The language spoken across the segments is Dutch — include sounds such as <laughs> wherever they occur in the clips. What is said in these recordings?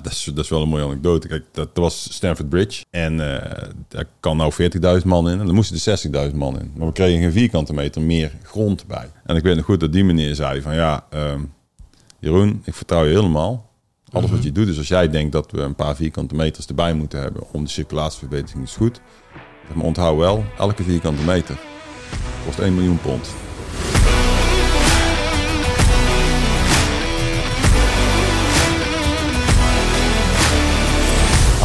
Ja, dat is, dat is wel een mooie anekdote. Kijk, dat was Stanford Bridge. En eh, daar kan nou 40.000 man in. En dan moesten er 60.000 man in. Maar we kregen een vierkante meter meer grond bij. En ik weet nog goed dat die meneer zei van... Ja, ehm, Jeroen, ik vertrouw je helemaal. Alles wat je doet. Dus als jij denkt dat we een paar vierkante meters erbij moeten hebben... om de circulatieverbetering is goed. Maar onthoud wel, elke vierkante meter kost 1 miljoen pond.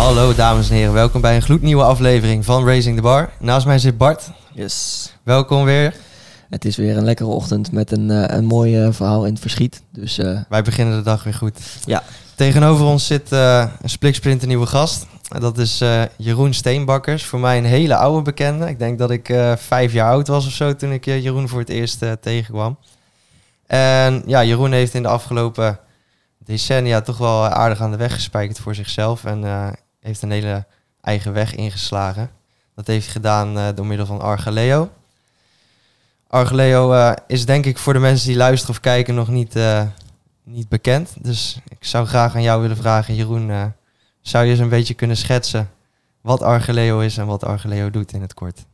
Hallo dames en heren, welkom bij een gloednieuwe aflevering van Raising the Bar. Naast mij zit Bart. Yes. Welkom weer. Het is weer een lekkere ochtend met een, eh, een mooi eh, verhaal in het verschiet. Dus eh, Wij beginnen de dag weer goed. ja, Tegenover ons zit een spliksplinter nieuwe gast. Dat is Jeroen Steenbakkers. Voor mij een hele oude bekende. Ik denk dat ik vijf jaar oud was of zo toen ik Jeroen voor het eerst tegenkwam. En ja, Jeroen heeft in de afgelopen decennia toch wel aardig aan de weg gespijkerd voor zichzelf. En heeft een hele eigen weg ingeslagen. Dat heeft hij gedaan eh, door middel van Argaleo. Argaleo eh, is denk ik voor de mensen die luisteren of kijken nog niet, eh, niet bekend. Dus ik zou graag aan jou willen vragen, Jeroen. zou je eens een beetje kunnen schetsen wat Argaleo is en wat Argaleo doet in het kort?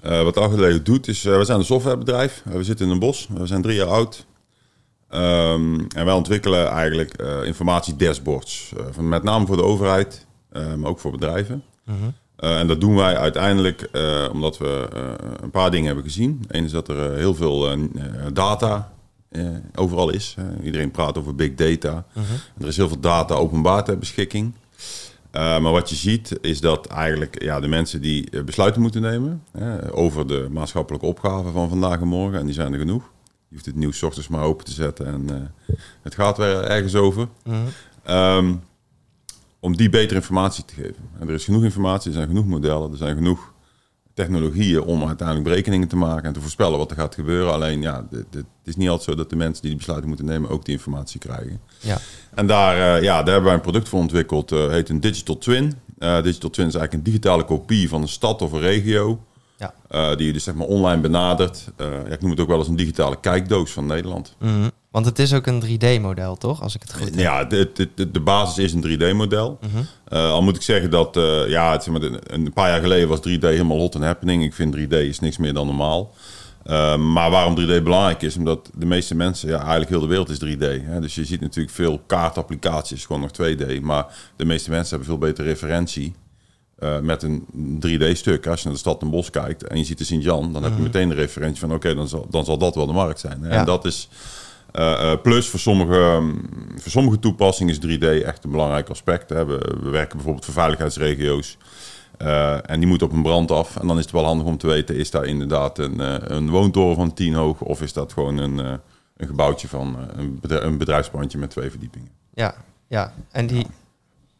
Wat Argeleo doet is, we zijn een softwarebedrijf. We zitten in een bos. We zijn drie jaar oud. Ehm, en wij ontwikkelen eigenlijk eh informatiedashboards. met name voor de overheid, maar ook voor bedrijven. Eh, en dat doen wij uiteindelijk eh, omdat we eh, een paar dingen hebben gezien. Eén is dat er eh, heel veel eh, data eh, overal is. Eh, iedereen praat over big data. Er is heel veel data openbaar ter beschikking. Maar wat je ziet is dat eigenlijk ja, de mensen die eh, besluiten moeten nemen over de maatschappelijke opgaven van vandaag en morgen, en die zijn er genoeg. Je hoeft het nieuws ochtends maar open te zetten en eh, het gaat weer ergens over. Ehm, om die betere informatie te geven. En er is genoeg informatie, er zijn genoeg modellen, er zijn genoeg technologieën om uiteindelijk berekeningen te maken en te voorspellen wat er gaat gebeuren. Alleen ja, de- de- het is niet altijd zo dat de mensen die die besluiten moeten nemen ook die informatie krijgen. Ja. En daar, eh, ja, daar hebben wij een product voor ontwikkeld, eh heet een Digital Twin. Eh, Digital Twin is eigenlijk een digitale kopie van een stad of een regio. Ja. die je dus zeg maar online benadert. Ja, ik noem het ook wel eens een digitale kijkdoos van Nederland. Mhm. Want het is ook een 3D-model, toch? Als ik het goed heb. Ja, de, de, de, basis is een 3D-model. Eh, al moet ik zeggen dat, eh, ja, het, zeg maar, de- een paar jaar geleden was 3D helemaal hot and happening. Ik vind 3D is niks meer dan normaal. Eh, maar waarom 3D belangrijk is, omdat de meeste mensen, ja, eigenlijk heel de wereld is 3D. Hè? Dus je ziet natuurlijk veel kaartapplicaties, gewoon nog 2D. Maar de meeste mensen hebben veel betere referentie met een 3D-stuk. Als je naar de stad en bos kijkt en je ziet de Sint-Jan, dan heb je meteen de referentie van, oké, dan, zal, dan zal dat wel de markt zijn. Hè? Ja. En dat is... eh, eh, plus voor sommige, ehm, voor sommige toepassingen is 3D echt een belangrijk aspect. Hè. We, we werken bijvoorbeeld voor veiligheidsregio's. eh, en die moeten op een brand af. En dan is het wel handig om te weten, is daar inderdaad een, een woontoren van 10 hoog... of is dat gewoon een, eh, een gebouwtje van een, bedrijf, een bedrijfspandje met twee verdiepingen. Ja, ja. En die,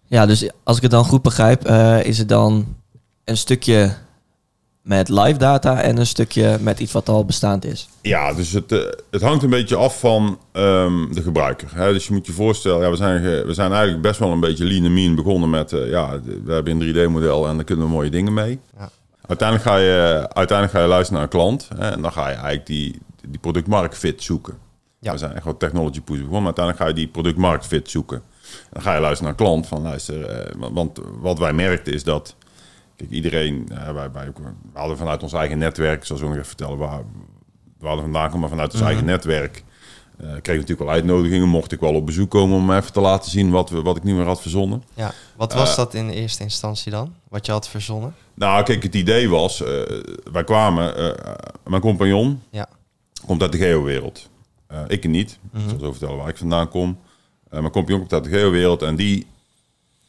ja, dus als ik het dan goed begrijp, eh, is het dan een stukje met live data en een stukje met iets wat al bestaand is. Ja, dus het, eh, het hangt een beetje af van ehm, de gebruiker. Hè? Dus je moet je voorstellen, ja, we, zijn we zijn eigenlijk best wel een beetje lean and mean begonnen met... eh, ja, we hebben een 3D-model en daar kunnen we mooie dingen mee. Ja. Uiteindelijk, ga je, uiteindelijk ga je luisteren naar een klant hè? en dan ga je eigenlijk die, die product-market fit zoeken. Ja. We zijn echt wel technology push begonnen, maar uiteindelijk ga je die product-market fit zoeken. En dan ga je luisteren naar een klant van luister, eh, want wat wij merkten is dat... Kijk, iedereen, eh, wij, wij, we hadden vanuit ons eigen netwerk, ik zal zo nog even vertellen waar, we vandaan komen, maar vanuit ons eigen netwerk eh kreeg ik natuurlijk wel uitnodigingen. Mocht ik wel op bezoek komen om even te laten zien wat, we, wat ik niet meer had verzonnen. ja. Wat was Eh, dat in eerste instantie dan? Wat je had verzonnen? Nou, kijk, het idee was, wij kwamen, mijn compagnon Ja. komt uit de geowereld. Ik niet. Ik zal zo vertellen waar ik vandaan kom. Mijn compagnon komt uit de geowereld en die,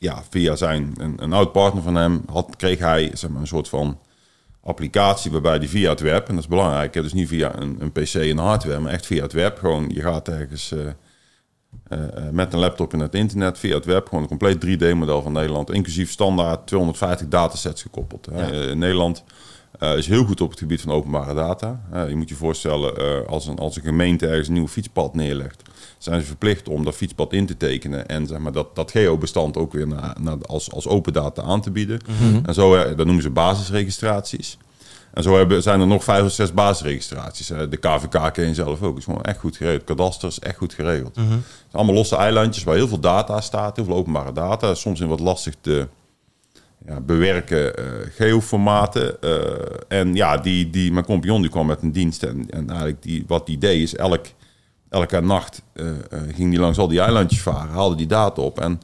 ja, via zijn, een, een oud partner van hem, had, kreeg hij zeg maar, een soort van applicatie waarbij die via het web, en dat is belangrijk, dus niet via een, een PC en hardware, maar echt via het web. Gewoon, je gaat ergens eh, eh, eh, met een laptop in het internet, via het web, gewoon een compleet 3D-model van Nederland, inclusief standaard 250 datasets gekoppeld. Hè. Ja. Eh, Nederland eh, is heel goed op het gebied van openbare data. Eh, je moet je voorstellen, eh, als, een, als een gemeente ergens een nieuw fietspad neerlegt, zijn ze verplicht om dat fietspad in te tekenen en zeg maar, dat, dat geobestand ook weer als, als open data aan te bieden. En zo, dat noemen ze basisregistraties. En zo hebben, zijn er nog vijf of zes basisregistraties. De KVK ken je zelf ook. is gewoon echt goed geregeld. Kadaster is echt goed geregeld. Mhm. Het zijn allemaal losse eilandjes waar heel veel data staat. Heel veel openbare data. Soms in wat lastig te ja, bewerken eh, geoformaten. Eh, en ja, die, die, mijn compagnon die kwam met een dienst. En, en eigenlijk die, wat die deed is elk, elke nacht eh, ging die langs al die eilandjes varen. Haalde die data op en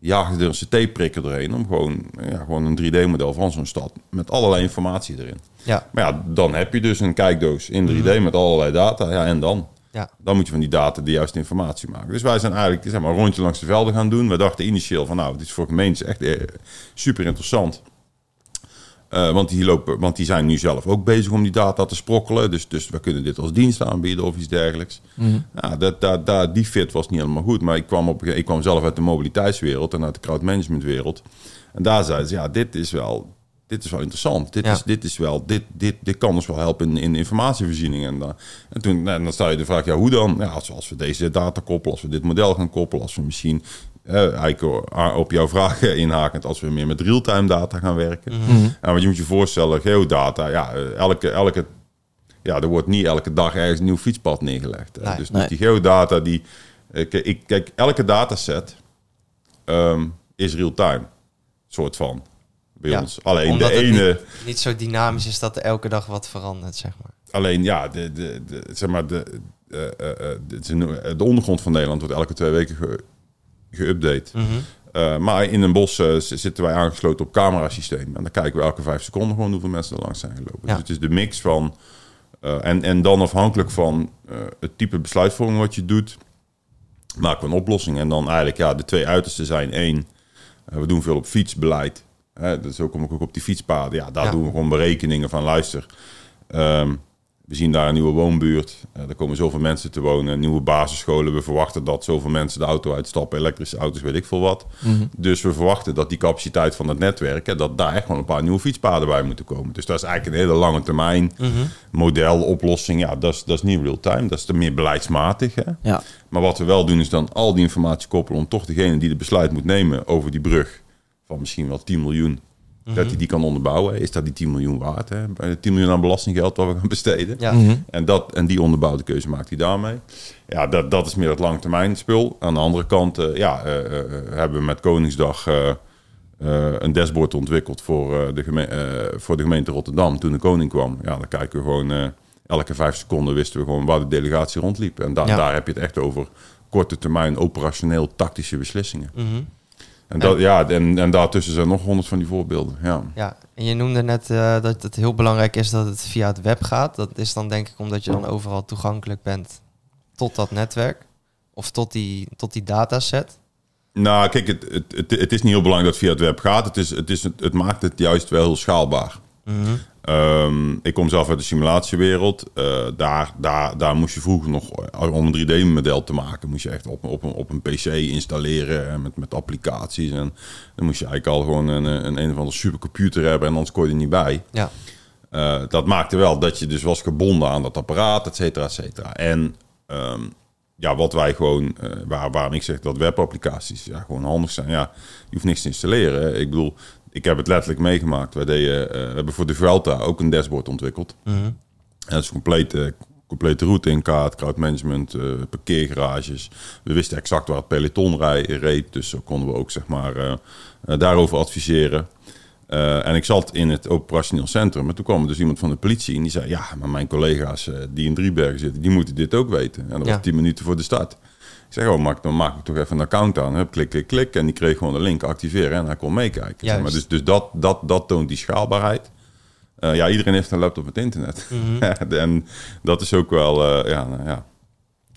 jaagde er een CT-prikker doorheen. Om gewoon, ja, gewoon een 3D-model van zo'n stad. Met allerlei informatie erin. Ja, Maar ja, dan heb je dus een kijkdoos in 3D met allerlei data. Ja, en dan? Ja. Dan moet je van die data de juiste informatie maken. Dus wij zijn eigenlijk zeg maar, een rondje langs de velden gaan doen. We dachten initieel van nou, dit is voor gemeentes echt eh, super interessant. Eh, want, die lopen, want die zijn nu zelf ook bezig om die data te sprokkelen. Dus, dus we kunnen dit als dienst aanbieden of iets dergelijks. Ja, dat, dat, dat, die fit was niet helemaal goed. Maar ik kwam, op, ik kwam zelf uit de mobiliteitswereld en uit de crowdmanagementwereld. En daar zeiden ze, ja, dit is wel, dit is wel interessant. Dit, Ja. is, dit, is wel, dit, dit, dit kan ons wel helpen in, in informatievoorziening. En, dan- en toen nou, dan stel je de vraag, ja, hoe dan? Ja, als, als we deze data koppelen, als we dit model gaan koppelen, als we misschien, eh, eigenlijk op jouw vraag <laughs> inhakend, als we meer met real-time data gaan werken. Ja, want je moet je voorstellen, geodata, ja, eh, elke, elke, ja, er wordt niet elke dag ergens een nieuw fietspad neergelegd. Nee. dus, Nee. dus die geodata, die, eh, kijk, ik, kijk elke dataset ehm, is real-time, soort van, bij Ja, ons. Alleen Omdat de het ene... niet, niet zo dynamisch is dat er elke dag wat verandert, zeg maar. Alleen ja, de, de, de, zeg maar de, eh, eh, eh, de, de ondergrond van Nederland wordt elke twee weken ge, geüpdate. Mhm. Eh, maar in een bos zitten wij aangesloten op camerasysteem. En dan kijken we elke vijf seconden gewoon hoeveel mensen er langs zijn gelopen. Ja. Dus het is de mix van... eh, en, en dan afhankelijk van eh, het type besluitvorming wat je doet... maken we een oplossing. En dan eigenlijk ja, de twee uitersten zijn één... we doen veel op fietsbeleid. Hè, dus zo kom ik ook op die fietspaden. Ja, daar Ja. doen we gewoon berekeningen van luister... Ehm, we zien daar een nieuwe woonbuurt. Eh, er komen zoveel mensen te wonen. Nieuwe basisscholen. We verwachten dat zoveel mensen de auto uitstappen. Elektrische auto's, weet ik veel wat. Dus we verwachten dat die capaciteit van het netwerk... hè, dat daar echt gewoon een paar nieuwe fietspaden bij moeten komen. Dus dat is eigenlijk een hele lange termijn model, oplossing. Ja, dat is, dat is niet real-time. Dat is meer beleidsmatig. Hè? Ja. Maar wat we wel doen is dan al die informatie koppelen... om toch degene die de besluit moet nemen over die brug... van misschien wel 10 miljoen... dat hij die kan onderbouwen. Is dat die 10 miljoen waard? Hè? Bij de 10 miljoen aan belastinggeld wat we gaan <laughs> besteden. Ja. Mhm. En, dat, en die onderbouwde keuze maakt hij daarmee. Ja, dat, dat is meer het langetermijn spul. Aan de andere kant eh, ja, eh, eh, hebben we met Koningsdag eh, eh, een dashboard ontwikkeld voor, eh, de geme- eh, voor de gemeente Rotterdam toen de koning kwam. Ja, dan kijken we gewoon eh, elke vijf seconden wisten we gewoon waar de delegatie rondliep. En da- Ja. daar heb je het echt over korte termijn operationeel tactische beslissingen. Mhm. En, dat, ja, en, en daartussen zijn nog honderd van die voorbeelden. Ja. Ja, en je noemde net eh, dat het heel belangrijk is dat het via het web gaat. Dat is dan denk ik omdat je dan overal toegankelijk bent tot dat netwerk. Of tot die, tot die dataset. Nou, kijk, het, het, het, het is niet heel belangrijk dat het via het web gaat. Het, is, het, is, het, maakt het juist wel heel schaalbaar. Mhm. Ehm, ik kom zelf uit de simulatiewereld. Eh, daar, daar, daar moest je vroeger nog, eh, om een 3D-model te maken, moest je echt op, op, een, op een PC installeren en met, met applicaties. En dan moest je eigenlijk al gewoon een, een, een of andere supercomputer hebben en anders kon je er niet bij. Ja, Eh, dat maakte wel dat je dus was gebonden aan dat apparaat, et cetera, et cetera. En ehm, ja, wat wij gewoon, eh, waar, waarom ik zeg dat webapplicaties ja, gewoon handig zijn. Ja, je hoeft niks te installeren. Ik bedoel, ik heb het letterlijk meegemaakt. Wij deden, eh, we hebben voor de Vuelta ook een dashboard ontwikkeld. Mhm. En dat is compleet, eh, complete route in kaart, crowdmanagement, eh parkeergarages. We wisten exact waar het peloton reed, dus zo konden we ook zeg maar daarover adviseren. En ik zat in het operationeel centrum. En toen kwam er dus iemand van de politie en die zei... ja, maar mijn collega's die in Driebergen zitten... die moeten dit ook weten. En dat Ja. was tien minuten voor de start. Ik zeg, oh, maak, dan maak ik toch even een account aan. Hup, klik, klik, klik. En die kreeg gewoon de link activeren en hij kon meekijken. Zeg maar. Dus, dus dat, dat, dat toont die schaalbaarheid. Eh, ja, iedereen heeft een laptop met internet. <laughs> en dat is ook wel, eh, ja, nou, ja.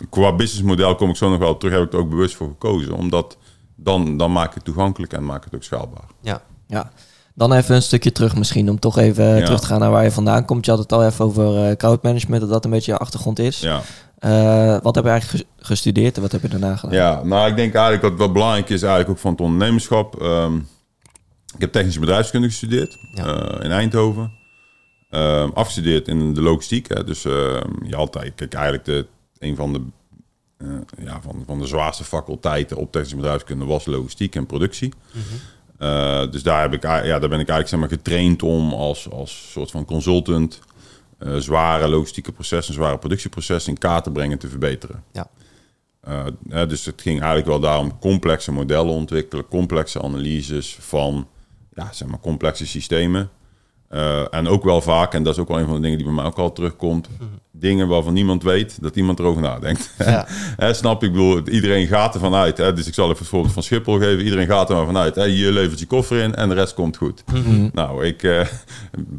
Qua businessmodel kom ik zo nog wel terug. Heb ik er ook bewust voor gekozen. Omdat dan, dan maak ik het toegankelijk en maak ik het ook schaalbaar. ja. Ja. Dan even een stukje terug misschien, om toch even Ja. terug te gaan naar waar je vandaan komt. Je had het al even over uh, crowdmanagement, dat dat een beetje je achtergrond is. Ja. Uh, wat heb je eigenlijk gestudeerd en wat heb je daarna gedaan? Ja, nou ik denk eigenlijk wat, wat belangrijk is eigenlijk ook van het ondernemerschap. Um, ik heb technische bedrijfskunde gestudeerd Ja. uh, in Eindhoven. Um, afgestudeerd in de logistiek. Hè. Dus uh, je altijd, kijk eigenlijk de, een van de, uh, ja, van, van de zwaarste faculteiten op technische bedrijfskunde was logistiek en productie. Mhm. Eh, dus daar, heb ik, ja, daar ben ik eigenlijk zeg maar, getraind om als, als soort van consultant eh, zware logistieke processen, zware productieprocessen in kaart te brengen te verbeteren. Ja. Eh, dus het ging eigenlijk wel daarom complexe modellen ontwikkelen, complexe analyses van ja, zeg maar, complexe systemen. Eh, en ook wel vaak, en dat is ook wel een van de dingen die bij mij ook al terugkomt, dingen waarvan niemand weet dat iemand erover nadenkt. <laughs> Ja. Hè, snap ik? Ik bedoel, iedereen gaat ervan uit. Hè? Dus ik zal even het voorbeeld van Schiphol geven. Iedereen gaat er maar vanuit. Hè? Je levert je koffer in en de rest komt goed. Nou, ik, eh,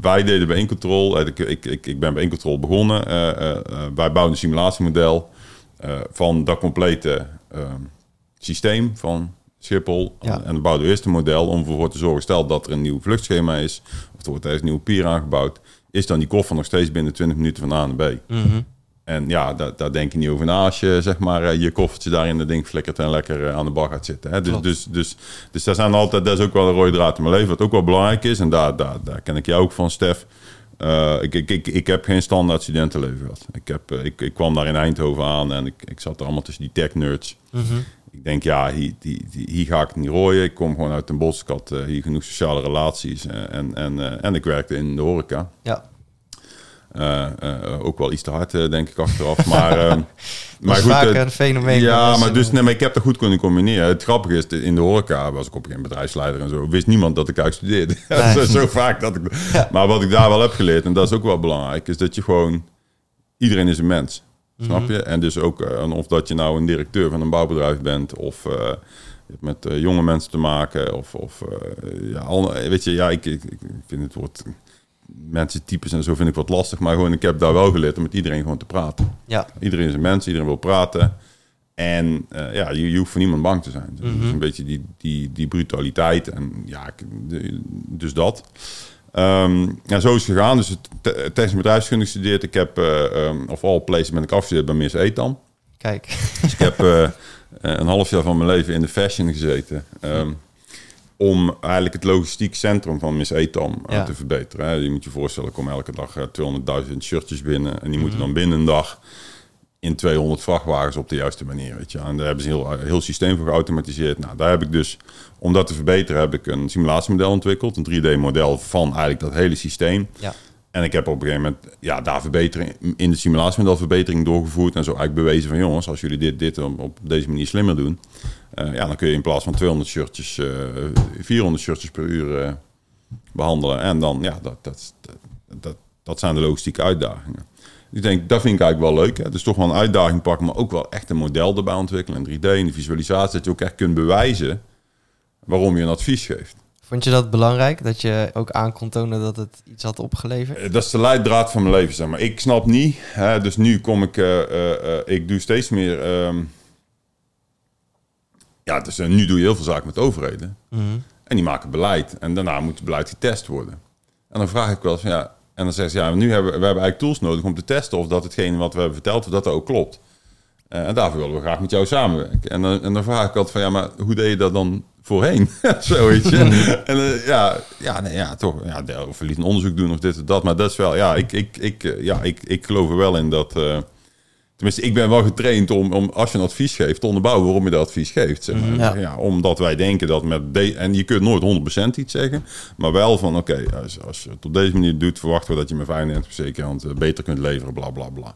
wij deden bij Incontrol. eh, Ik, ik, ik, ik ben bij Incontrol begonnen. Eh, eh, eh, wij bouwen een simulatiemodel eh, van dat complete eh, systeem van Schiphol. Ja. En bouwden eerst een model om ervoor te zorgen, stel dat er een nieuw vluchtschema is, of er wordt ergens een nieuwe pier aangebouwd, is dan die koffer nog steeds binnen 20 minuten van A naar B. Mhm. En ja, daar, daar denk je niet over na als je zeg maar eh, je koffertje daar in de ding flikkert en lekker eh, aan de bar gaat zitten. Hè? Dus, Klopt. dus, dus, dus daar zijn altijd, dat is ook wel een rode draad in mijn leven. Wat ook wel belangrijk is, en daar, daar, daar ken ik jou ook van, Stef. Eh, ik, ik, ik, ik heb geen standaard studentenleven gehad. Ik, heb, ik, ik kwam daar in Eindhoven aan en ik, ik zat er allemaal tussen die tech nerds. Mhm. Ik denk, ja, hier, die, die- hier ga ik niet rooien. Ik kom gewoon uit Den Bosch. Ik had hier genoeg sociale relaties. eh, en, en, eh, en ik werkte in de horeca. Ja. Eh, ook wel iets te hard, denk ik, achteraf. Maar, <laughs> eh, Maar goed, vaak een fenomeen. ja, maar, dus, een- nee, maar ik heb dat goed kunnen combineren. Het grappige is, in de horeca was ik op een bedrijfsleider en zo. Wist niemand dat ik eigenlijk studeerde. <laughs> Nee. zo, zo vaak dat ik... Maar wat ik daar wel heb geleerd, en dat is ook wel belangrijk, is dat je gewoon... Iedereen is een mens. Snap je? En dus ook, eh, of dat je nou een directeur van een bouwbedrijf bent, of je hebt met eh, jonge mensen te maken, of, of ja, al, weet je, ja, ik, ik, ik vind het woord mensentypes en zo vind ik wat lastig, maar gewoon, ik heb daar wel geleerd om met iedereen gewoon te praten. Ja. Iedereen is een mens, iedereen wil praten. En ja, je, je hoeft voor niemand bang te zijn. Dus, Mhm. dus een beetje die, die, die brutaliteit. En ja, dus dat. Ehm ja, zo is het gegaan. Dus te- technisch bedrijfskunde gestudeerd. Ik heb, eh um, of all places ben ik afgestudeerd bij Miss Etam. Kijk. Dus ik heb <laughs> eh, een half jaar van mijn leven in de fashion gezeten. ehm, om eigenlijk het logistiek centrum van Miss Etam eh, Ja. te verbeteren. Hè. Je moet je voorstellen, er komen elke dag eh, 200.000 shirtjes binnen. En die moeten dan binnen een dag in 200 vrachtwagens op de juiste manier. Weet je. En daar hebben ze heel, heel systeem voor geautomatiseerd. Nou, daar heb ik dus, om dat te verbeteren, heb ik een simulatiemodel ontwikkeld. Een 3D-model van eigenlijk dat hele systeem. Ja. En ik heb op een gegeven moment ja, daar verbetering in de simulatiemodel verbetering doorgevoerd. En zo eigenlijk bewezen van jongens, als jullie dit, dit op op deze manier slimmer doen. eh, ja, dan kun je in plaats van 200 shirtjes, eh 400 shirtjes per uur eh, behandelen. En dan, ja, dat, dat, dat, dat, dat zijn de logistieke uitdagingen. Ik denk, dat vind ik eigenlijk wel leuk. Hè? Dus toch wel een uitdaging pakken, maar ook wel echt een model erbij ontwikkelen. In 3D, in de visualisatie, dat je ook echt kunt bewijzen waarom je een advies geeft. Vond je dat belangrijk? Dat je ook aan kon tonen dat het iets had opgeleverd? Eh, Dat is de leidraad van mijn leven, zeg maar. Ik snap niet, hè, dus nu kom ik, eh, eh, ik doe steeds meer, ehm, ja, dus nu doe je heel veel zaken met overheden. Mhm. En die maken beleid. En daarna moet het beleid getest worden. En dan vraag ik wel eens van ja, en dan zeggen ze ja, nu hebben we, hebben eigenlijk tools nodig om te testen of dat hetgene wat we hebben verteld, of dat dat ook klopt. Eh, en daarvoor willen we graag met jou samenwerken. En dan, en dan vraag ik altijd van ja, maar hoe deed je dat dan voorheen? Zo weet je. en eh, ja, ja, nee, ja, toch. Ja, of we lieten een onderzoek doen of dit of dat. Maar dat is wel, ja, ik, ik, ik, eh, ja, ik, ik geloof er wel in dat. Tenminste, ik ben wel getraind om, om als je een advies geeft, te onderbouwen waarom je dat advies geeft. Zeg maar. Ja. ja. omdat wij denken dat met de, en je kunt nooit 100% iets zeggen, maar wel van oké, als, als je het op deze manier doet, verwachten we dat je met 95% zekerheid eh, beter kunt leveren, bla bla bla.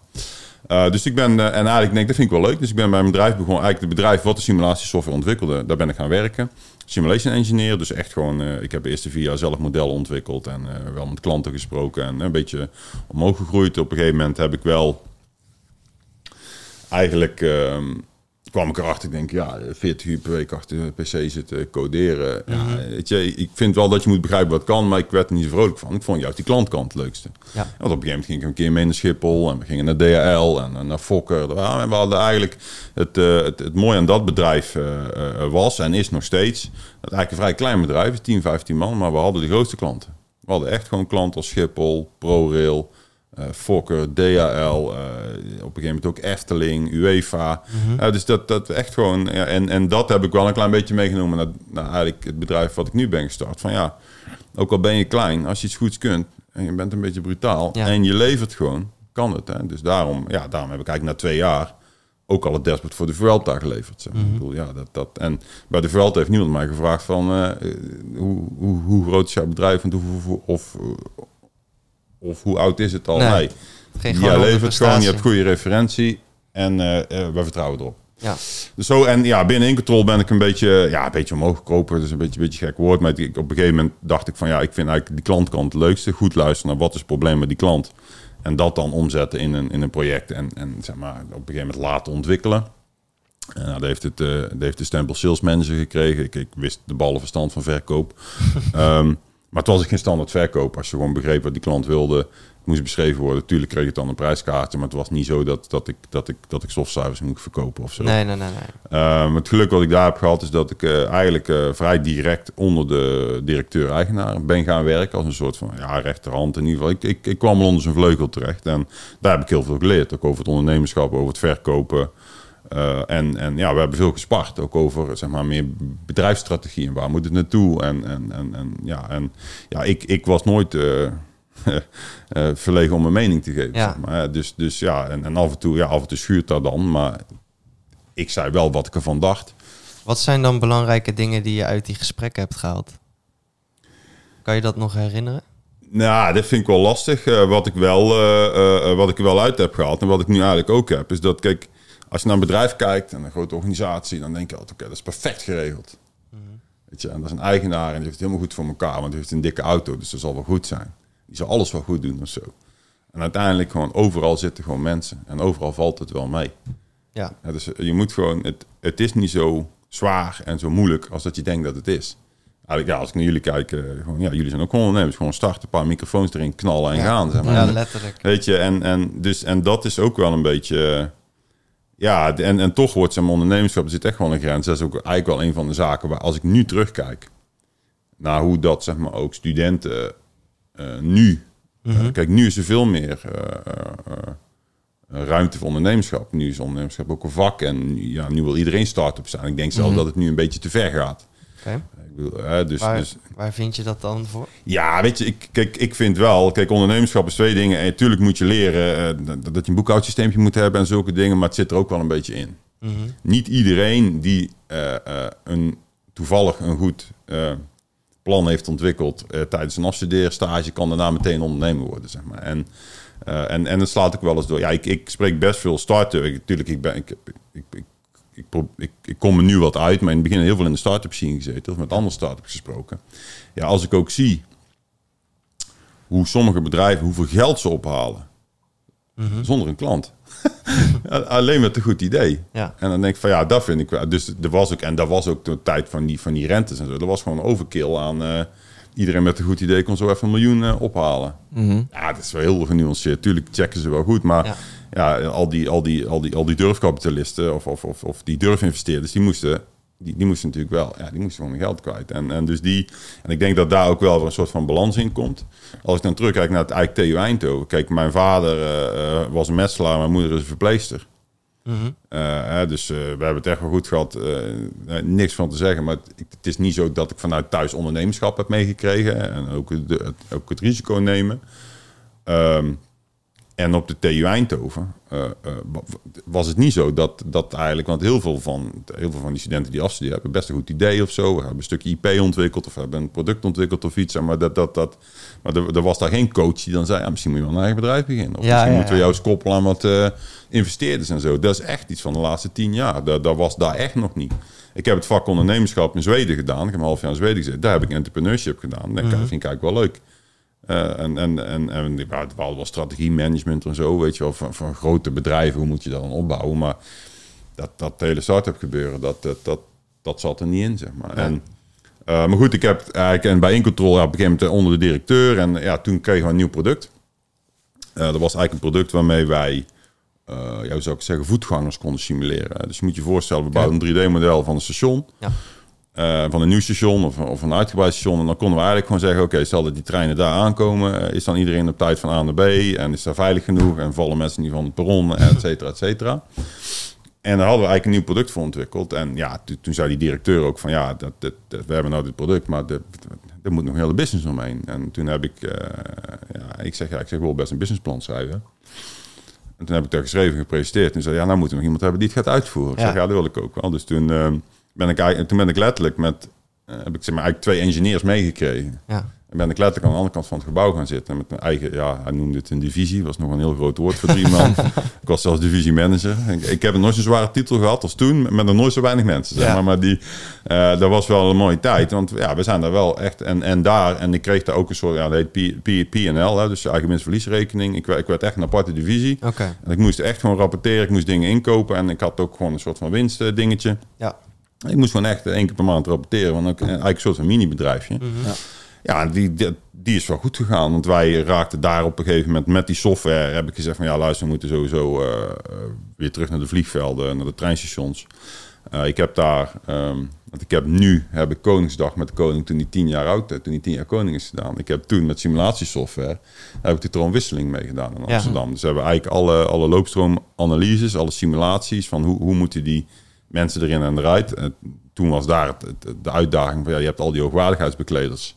Eh, dus ik ben, eh, en eigenlijk denk ik, dat vind ik wel leuk. Dus ik ben bij een bedrijf begonnen, eigenlijk het bedrijf wat de simulatiesoftware ontwikkelde, daar ben ik gaan werken. Simulation engineer, dus echt gewoon, ik heb eerst de vier jaar zelf modellen ontwikkeld en wel met klanten gesproken en een beetje omhoog gegroeid. Op een gegeven moment heb ik wel eigenlijk ehm, kwam ik erachter, ik denk, ja, 40 uur per week achter de pc zitten coderen. Ja, weet je, ik vind wel dat je moet begrijpen wat kan, maar ik werd er niet zo vrolijk van. Ik vond juist die klantkant het leukste. Ja. Want op een gegeven moment ging ik een keer mee naar Schiphol en we gingen naar DHL en, naar Fokker. En we hadden eigenlijk het, eh, het, het mooie aan dat bedrijf eh, eh, was en is nog steeds. Dat het eigenlijk een vrij klein bedrijf is, 10, 15 man, maar we hadden de grootste klanten. We hadden echt gewoon klanten als Schiphol, ProRail, Fokker, DHL, eh, op een gegeven moment ook Efteling, UEFA. Ja, dus dat, dat echt gewoon, ja, en, en dat heb ik wel een klein beetje meegenomen naar, naar eigenlijk het bedrijf wat ik nu ben gestart. Van ja, ook al ben je klein, als je iets goeds kunt en je bent een beetje brutaal Ja. en je levert gewoon, kan het. Hè? Dus daarom, ja, daarom heb ik eigenlijk na twee jaar ook al het dashboard voor de Vuelta geleverd. Zeg. maar. Ik bedoel, ja, dat, dat, en bij de Vuelta heeft niemand mij gevraagd van eh, eh, hoe, hoe, hoe groot is jouw bedrijf en hoe, of, eh, of hoe oud is het al? Nee. Nee, Geen jij levert gewoon, je hebt goede referentie en eh eh, wij vertrouwen erop. Ja. Dus zo, en ja, binnen Incontrol ben ik een beetje, ja, een beetje omhoog gekropen. Dat is een beetje een beetje gek woord. Maar ik, op een gegeven moment dacht ik van, ja, ik vind eigenlijk die klantkant het leukste. Goed luisteren naar wat is het probleem met die klant. En dat dan omzetten in een, in een project. En, en zeg maar, op een gegeven moment laten ontwikkelen. En nou, daar heeft, het, eh, daar heeft de stempel sales manager gekregen. Ik, ik wist de ballenverstand van verkoop. <laughs> Ehm, maar het was ik geen standaard verkoop. Als je gewoon begreep wat die klant wilde, moest beschreven worden. Tuurlijk kreeg ik dan een prijskaartje. Maar het was niet zo dat, dat, ik, dat, ik, dat ik softservice moest verkopen of zo. Nee, nee, nee, nee. Ehm, het geluk wat ik daar heb gehad is dat ik eh, eigenlijk eh, vrij direct onder de directeur-eigenaar ben gaan werken. Als een soort van ja, rechterhand in ieder geval. Ik, ik, ik kwam al onder zijn vleugel terecht. En daar heb ik heel veel geleerd. Ook over het ondernemerschap, over het verkopen. Eh, en, en ja, we hebben veel gespart. Ook over zeg maar, meer bedrijfsstrategie en waar moet het naartoe. En, en, en, en, ja, en ja, ik, ik was nooit eh, <laughs> eh, verlegen om mijn mening te geven. Ja. Zeg maar. Dus, dus ja, en, en af en toe, ja, af en toe schuurt dat dan. Maar ik zei wel wat ik ervan dacht. Wat zijn dan belangrijke dingen die je uit die gesprekken hebt gehaald? Kan je dat nog herinneren? Nou, dit vind ik wel lastig. Wat, ik wel, wat ik er wel uit heb gehaald en wat ik nu eigenlijk ook heb, is dat, kijk, als je naar een bedrijf kijkt en een grote organisatie, dan denk je altijd, oké, dat is perfect geregeld. Weet je, en dat is een eigenaar en die heeft het helemaal goed voor elkaar, want die heeft een dikke auto, dus dat zal wel goed zijn. Die zal alles wel goed doen of zo. En uiteindelijk gewoon overal zitten gewoon mensen en overal valt het wel mee. Ja. Ja, dus je moet gewoon, het, het is niet zo zwaar en zo moeilijk als dat je denkt dat het is. Eigenlijk, ja, als ik naar jullie kijk, eh, gewoon, ja, jullie zijn ook ondernemers. Gewoon starten, een paar microfoons erin knallen en gaan. Zeg maar. Ja, letterlijk. Weet je, en, en, dus, en dat is ook wel een beetje... Ja, en, en toch wordt maar, ondernemerschap, er zit echt wel een grens. Dat is ook eigenlijk wel een van de zaken waar als ik nu terugkijk... naar hoe dat, zeg maar, ook studenten eh, nu... eh, kijk, nu is er veel meer eh, ruimte voor ondernemerschap. Nu is ondernemerschap ook een vak en ja, nu wil iedereen start-up zijn. Ik denk zelf dat het nu een beetje te ver gaat. Ik bedoel, hè, dus, Waar, dus waar vind je dat dan voor? ja, weet je, ik, kijk, ik vind wel, kijk, ondernemerschap is twee dingen. En natuurlijk moet je leren eh, dat, dat je een boekhoudsysteempje moet hebben en zulke dingen, maar het zit er ook wel een beetje in. Niet iedereen die eh, eh, een, toevallig een goed eh, plan heeft ontwikkeld eh, tijdens een afstudeerstage, kan daarna meteen ondernemer worden, zeg maar. En, eh, en, en dat slaat ook wel eens door. Ja, ik, ik spreek best veel start-up. Ik- Natuurlijk, ik, ben, ik, ik, ik, ik, ik, ik, kom er nu wat uit, maar in het begin heel veel in de start-up scene gezeten, of met andere start-ups gesproken. Ja, als ik ook zie hoe sommige bedrijven, hoeveel geld ze ophalen, zonder een klant. <laughs> Alleen met een goed idee. Ja. En dan denk ik van ja, dat vind ik wel. Dus er was ook, en dat was ook de tijd van die, van die rentes en zo. Er was gewoon overkill aan. eh, iedereen met een goed idee kon zo even een miljoen eh, ophalen. Ja, dat is wel heel genuanceerd. Tuurlijk checken ze wel goed, maar Ja. Ja, al, die, al, die, al, die, al die durfkapitalisten of, of, of, of die durfinvesteerders, die moesten, die, die moesten natuurlijk wel, ja, die moesten gewoon hun geld kwijt. En, en dus die, en ik denk dat daar ook wel weer een soort van balans in komt. Als ik dan terugkijk naar het eigen TU Eindhoven, kijk, mijn vader eh, eh, was een metselaar, mijn moeder is een verpleegster. Eh, hè, dus eh, we hebben het echt wel goed gehad. eh, eh, niks van te zeggen. Maar het, het is niet zo dat ik vanuit thuis ondernemerschap heb meegekregen. En ook, de, het, ook het risico nemen. Ehm, en op de TU Eindhoven eh, eh, wa- was het niet zo dat, dat eigenlijk... Want heel veel, van, heel veel van die studenten die afstuderen... hebben best een goed idee of zo. We hebben een stukje IP ontwikkeld... of hebben een product ontwikkeld of iets. Maar, dat, dat, dat, maar er, er was daar geen coach die dan zei... Misschien moet je wel een eigen bedrijf beginnen. Of Ja, misschien ja, moeten we jou eens koppelen aan wat eh, investeerders en zo. Dat is echt iets van de laatste tien jaar. Dat, dat was daar echt nog niet. Ik heb het vak ondernemerschap in Zweden gedaan. Ik heb een half jaar in Zweden gezeten. Daar heb ik entrepreneurship gedaan. Dat vind ik eigenlijk wel leuk. Eh, en, en, en, en ja, het was wel strategie management en zo, weet je wel, van, van grote bedrijven, hoe moet je dat dan opbouwen? Maar dat, dat hele start-up gebeuren, dat, dat, dat, dat zat er niet in, zeg maar. En, eh, maar goed, ik heb eigenlijk en bij Incontrol ja, op een gegeven moment onder de directeur en ja, toen kregen we een nieuw product. Eh, dat was eigenlijk een product waarmee wij, eh ja, zou ik zeggen, voetgangers konden simuleren. Dus je moet je voorstellen, we bouwen een 3D-model van een station. Ja. Eh, van een nieuw station of, of een uitgebreid station. En dan konden we eigenlijk gewoon zeggen: Oké, stel dat die treinen daar aankomen, eh, is dan iedereen op tijd van A naar B en is daar veilig genoeg en vallen mensen niet van het perron, et <laughs> cetera, et cetera. En daar hadden we eigenlijk een nieuw product voor ontwikkeld. En ja, to- toen zei die directeur ook van ja, dat, dat, dat- we hebben nou dit product, maar er moet nog een hele business omheen. En toen heb ik, eh, ja, ik zeg ja, ik zeg wil best een businessplan schrijven. En En toen heb ik daar geschreven, gepresenteerd. En zei, ja, nou moeten we nog iemand hebben die het gaat uitvoeren. Ik zeg, ja, dat wil ik ook wel. Dus toen, eh, ben, ik eigenlijk, toen ben ik letterlijk met, eh, heb ik zeg maar eigenlijk twee engineers meegekregen. Ja. En ben ik letterlijk aan de andere kant van het gebouw gaan zitten. Met mijn eigen, ja, hij noemde het een divisie. Was nog een heel groot woord voor drie man. <laughs> ik was zelfs divisiemanager. Ik, ik heb nog zo'n zware titel gehad als toen. Met nog nooit zo weinig mensen, zeg Ja. maar. Maar die, eh, dat was wel een mooie tijd. Want ja, we zijn daar wel echt... En, en daar, en ik kreeg daar ook een soort, ja, dat heet P- P- P&L. Hè, dus eigen winstverliesrekening. Ik, werd- ik werd echt een aparte divisie. En ik moest echt gewoon rapporteren. Ik moest dingen inkopen. En ik had ook gewoon een soort van winstdingetje. Ja. Ik moest gewoon echt één keer per maand rapporteren. Want ook eh, eigenlijk een soort van mini-bedrijfje. Mhm. Ja. Ja, die, die, die is wel goed gegaan. Want wij raakten daar op een gegeven moment met die software... heb ik gezegd van ja, luister, we moeten sowieso eh, eh, weer terug naar de vliegvelden, naar de treinstations. Eh, ik heb daar, ehm, want ik heb nu, heb ik Koningsdag met de koning toen hij tien jaar oud, eh, toen hij tien jaar koning is gedaan. Ik heb toen met simulatiesoftware, heb ik de troonwisseling meegedaan in Ja. Amsterdam. Dus we hebben eigenlijk alle, alle loopstroomanalyses, alle simulaties van hoe, hoe moeten die mensen erin en eruit. Toen was daar het, het- de uitdaging van ja, je hebt al die hoogwaardigheidsbekleders.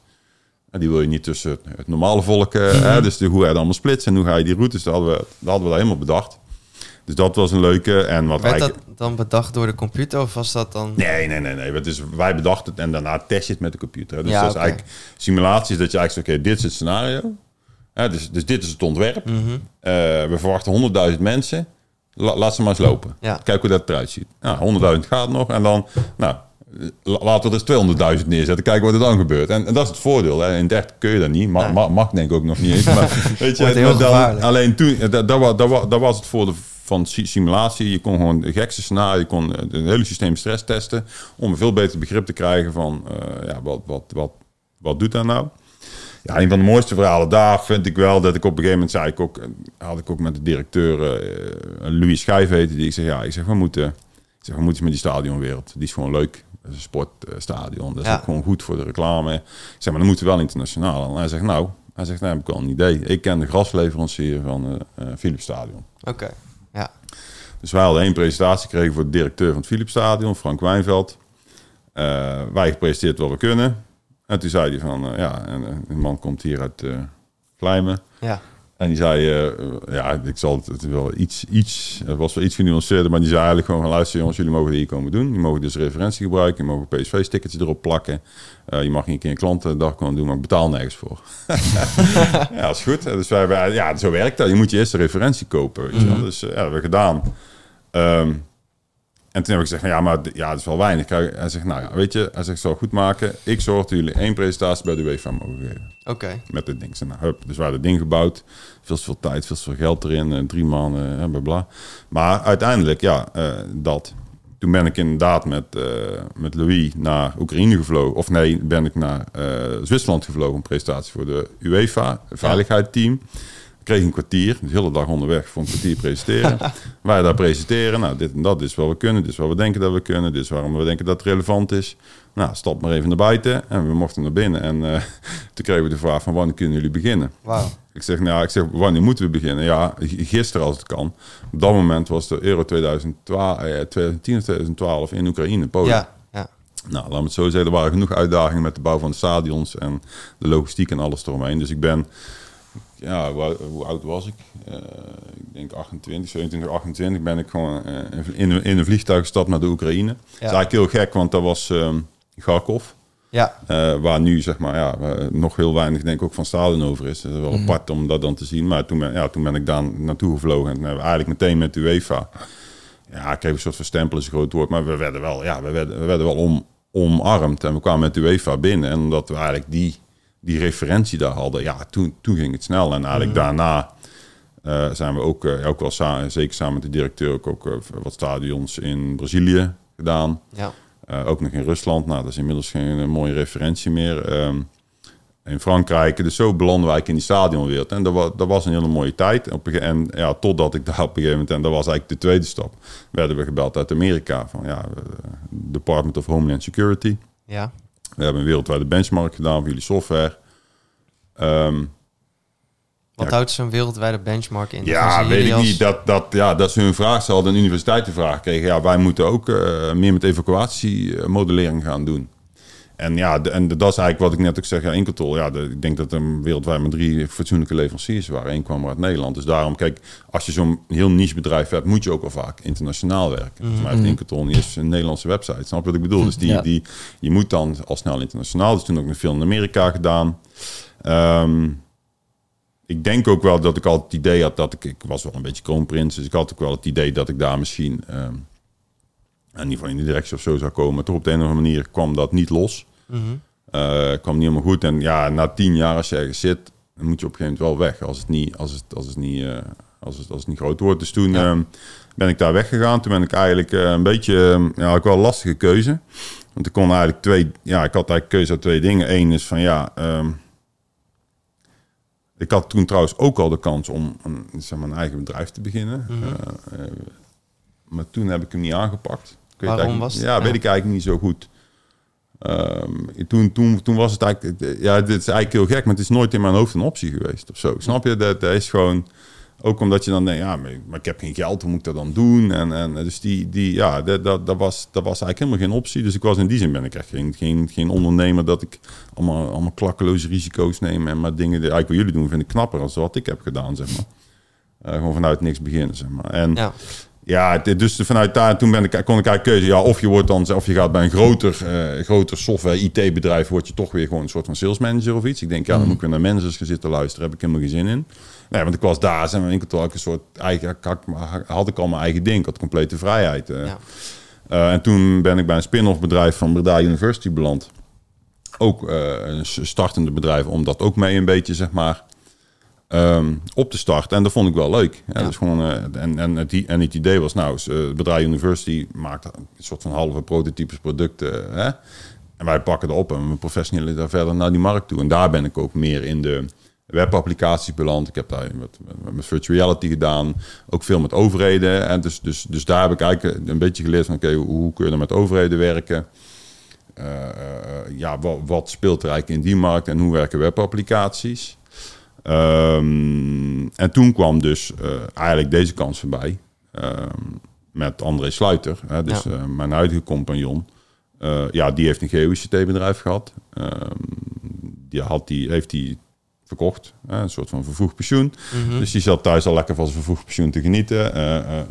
En die wil je niet tussen het, normale volk, eh, hè, dus de, hoe ga je dat allemaal splitsen en hoe ga je die routes, dat hadden we, dat hadden we daar helemaal bedacht. Dus dat was een leuke. En wat Werd eigenlijk... dat dan bedacht door de computer of was dat dan... Nee, nee, nee, nee. Het is, wij bedachten het en daarna test je het met de computer. hè. Dus Ja, dat is eigenlijk simulaties dat je eigenlijk zegt, oké, dit is het scenario. Dus, dus dit is het ontwerp. Mhm. Eh, we verwachten 100.000 mensen. La- laat ze maar eens lopen. Ja. Kijk hoe dat eruit ziet. Nou, 100.000 gaat nog. En dan, nou, la- laten we er eens 200.000 neerzetten. Kijken wat er dan gebeurt. En, en dat is het voordeel. Hè. In 30 kun je dat niet. Mag, Nee. mag, mag denk ik ook nog niet eens. Maar, <laughs> weet je, maar dan- alleen toen, eh, dat, dat, was, dat, was, dat was het voordeel van si- simulatie. Je kon gewoon de gekste scenario, je kon eh, het hele systeem stress testen. Om een veel beter begrip te krijgen van, eh, ja, wat, wat, wat, wat doet dat nou? Ja, een van de mooiste verhalen daar vind ik wel dat ik op een gegeven moment zei ik ook, eh, had ik ook met de directeur eh, Louis Schijf heette die. Ik zeg ja, ik zeg we moeten, ik zeg we moeten met die stadionwereld. Die is gewoon leuk. Dat is een sportstadion. Dat is Ja. ook gewoon goed voor de reclame. Ik zeg maar dan moeten we wel internationaal. En hij zegt nou, hij zegt nou heb ik al een idee. Ik ken de grasleverancier van eh eh, Philips Stadion. Oké. Ja. Dus wij hadden één presentatie gekregen voor de directeur van het Philips Stadion, Frank Wijnveld. Eh, wij gepresenteerd wat we kunnen. En toen zei hij van, eh, ja, en, eh, een man komt hier uit eh Vlijmen. Ja. En die zei, eh, ja, ik zal het, wel iets, iets, het was wel iets genuanceerder, maar die zei eigenlijk gewoon van, luister jongens, jullie mogen hier komen doen. Je mogen dus referentie gebruiken, je mogen PSV-stickertjes erop plakken. Eh, je mag een keer een klantendag komen doen, maar ik betaal nergens voor. <laughs> ja, dat is goed. Dus wij, ja, zo werkt dat. Je moet je eerst een referentie kopen, weet je wel. Dus eh, ja, dat hebben we gedaan. Ehm, en toen heb ik gezegd, ja, maar ja, dat is wel weinig. Hij zegt, nou ja, weet je, hij zegt, ik zal het goed maken. Ik zorg dat jullie één presentatie bij de UEFA mogen geven Oké. met dit ding. Zei, nou, hup. Dus we hadden het ding gebouwd. Veel veel tijd, veel veel geld erin. eh, drie maanden, eh, bla bla. Maar uiteindelijk, ja, eh, dat. Toen ben ik inderdaad met, met Louis naar Oekraïne gevlogen. Of nee, ben ik naar Zwitserland gevlogen. Een presentatie voor de UEFA, veiligheidsteam. Kreeg een kwartier, de hele dag onderweg voor een kwartier presenteren. Wij daar presenteren. Nou, dit en dat dit is wat we kunnen. Dit is wat we denken dat we kunnen. Dit is waarom we denken dat het relevant is. Nou, stap maar even naar buiten. En we mochten naar binnen. En eh, <laughs> toen kregen we de vraag van wanneer kunnen jullie beginnen? Wauw. Ik zeg, nou, ik zeg, wanneer moeten we beginnen? Ja, gisteren als het kan. Op dat moment was de Euro 2012, eh, 2010 of 2012 in Oekraïne, Polen. Ja. Ja. Nou, laat me het zo zeggen, er waren genoeg uitdagingen met de bouw van de stadions en de logistiek en alles eromheen. Dus ik ben, ja, hoe, ou- hoe oud was ik? Eh, ik denk 28, 27, 28 ben ik gewoon eh, in, een- in een vliegtuig gestapt naar de Oekraïne. Dat is eigenlijk heel gek, want dat was ehm Kharkov. Ja. Eh, waar nu zeg maar ja, nog heel weinig denk ik ook van stadion over is. Dat is wel apart om dat dan te zien. Maar toen ben, ja, toen ben ik daar naartoe gevlogen. En eigenlijk meteen met de UEFA. Ja, ik kreeg een soort van stempel is een groot woord. Maar we werden wel, ja, we werden, we werden wel om, omarmd. En we kwamen met de UEFA binnen. En omdat we eigenlijk die, die referentie daar hadden. Ja, toen, toen ging het snel. En eigenlijk daarna eh, zijn we ook, eh, ook wel samen, zeker samen met de directeur, ook, ook eh, wat stadions in Brazilië gedaan. Ja. Ook nog in Rusland. Nou, dat is inmiddels geen mooie referentie meer. Ehm, in Frankrijk. Dus zo belanden wij in die stadionwereld. En dat was, dat was een hele mooie tijd. En ja, totdat ik <laughs> daar op een gegeven moment... En dat was eigenlijk de tweede stap. Werden we gebeld uit Amerika. Van ja, Department of Homeland Security. Ja. We hebben een wereldwijde benchmark gedaan voor jullie software. Ehm, Wat Ja. houdt zo'n wereldwijde benchmark in? Ja, weet ik als- niet. Dat, dat, ja, dat is hun vraag. Ze hadden een universiteitenvraag gekregen. Ja, wij moeten ook eh, meer met evacuatiemodellering gaan doen. En ja, de- en de- dat is eigenlijk wat ik net ook zeg. Ja, Incontrol, ja, de- ik denk dat er wereldwijd maar drie fatsoenlijke leveranciers waren. Eén kwam maar uit Nederland. Dus daarom, kijk, als je zo'n heel niche bedrijf hebt, moet je ook wel vaak internationaal werken. Volgens mij heeft Incontrol niet eens een Nederlandse website. Snap je wat ik bedoel? Dus die, Ja. die, je moet dan al snel internationaal. Dus toen ook nog veel in Amerika gedaan. Ehm, ik denk ook wel dat ik altijd het idee had dat ik... Ik was wel een beetje kroonprins, dus ik had ook wel het idee dat ik daar misschien... ehm, in ieder geval in die directie of zo zou komen. Maar toch op de een of andere manier kwam dat niet los. Eh, kwam niet helemaal goed. En ja, na tien jaar als je ergens zit, dan moet je op een gegeven moment wel weg. Als het niet, als het, als het niet, eh, als het, als het niet groot wordt. Dus toen Ja. ehm, ben ik daar weggegaan. Toen ben ik eigenlijk eh, een beetje, ehm, ja, ook wel een lastige keuze. Want ik kon eigenlijk twee, ja, ik had eigenlijk keuze uit twee dingen. Eén is van ja, ehm, ik had toen trouwens ook al de kans om een, zeg maar, een eigen bedrijf te beginnen. Mhm. Maar toen heb ik hem niet aangepakt. Waarom was het? Ja, weet ik eigenlijk niet zo goed. Ehm, toen, toen, toen was het eigenlijk... Ja, dit is eigenlijk heel gek, maar het is nooit in mijn hoofd een optie geweest of zo. Snap je? Dat, dat is gewoon... Ook omdat je dan denkt, ja, maar, maar ik heb geen geld, hoe moet ik dat dan doen? En, en dus die, die ja, dat, dat, dat, was, dat was eigenlijk helemaal geen optie. Dus ik was in die zin ben ik echt geen, geen, geen ondernemer dat ik allemaal, allemaal klakkeloze risico's neem en maar dingen die eigenlijk wat jullie doen vind ik knapper dan wat ik heb gedaan, zeg maar. Eh, gewoon vanuit niks beginnen, zeg maar. En Ja. Ja, dus vanuit daar toen ben ik, kon ik eigenlijk keuze. Ja, of je wordt dan, of je gaat bij een groter, eh, groter software IT-bedrijf, word je toch weer gewoon een soort van sales manager of iets. Ik denk, ja, dan moet ik weer naar managers gaan zitten luisteren. Heb ik helemaal geen zin in. Nee, want ik was daar, zijn we kantoor, een soort eigen, had, ik- had ik al mijn eigen ding, ik had complete vrijheid. eh. Ja. Eh, en toen ben ik bij een spin-off bedrijf van Breda University beland. Ook een startende bedrijf, om dat ook mee een beetje, zeg maar, ehm, op te starten. En dat vond ik wel leuk. Ja. Dus gewoon, eh, en, en, het, en het idee was, nou, het bedrijf University maakt een soort van halve prototypes producten. Hè? En wij pakken erop en we professionaliseren daar verder naar die markt toe. En daar ben ik ook meer in de webapplicaties beland. Ik heb daar met, met, met virtual reality gedaan. Ook veel met overheden. En dus, dus, dus daar heb ik eigenlijk een beetje geleerd van... oké, hoe, hoe kun je er met overheden werken? Eh, eh, ja, wat, wat speelt er eigenlijk in die markt en hoe werken webapplicaties? Ehm, en toen kwam dus eh, eigenlijk deze kans voorbij ehm, met André Sluiter, hè, dus Ja. eh, mijn huidige compagnon. Eh, ja, die heeft een GeoICT-bedrijf gehad. Ehm, die, had die heeft die verkocht, hè, een soort van vervroegd pensioen. Mhm. Dus die zat thuis al lekker van zijn vervroegd pensioen te genieten.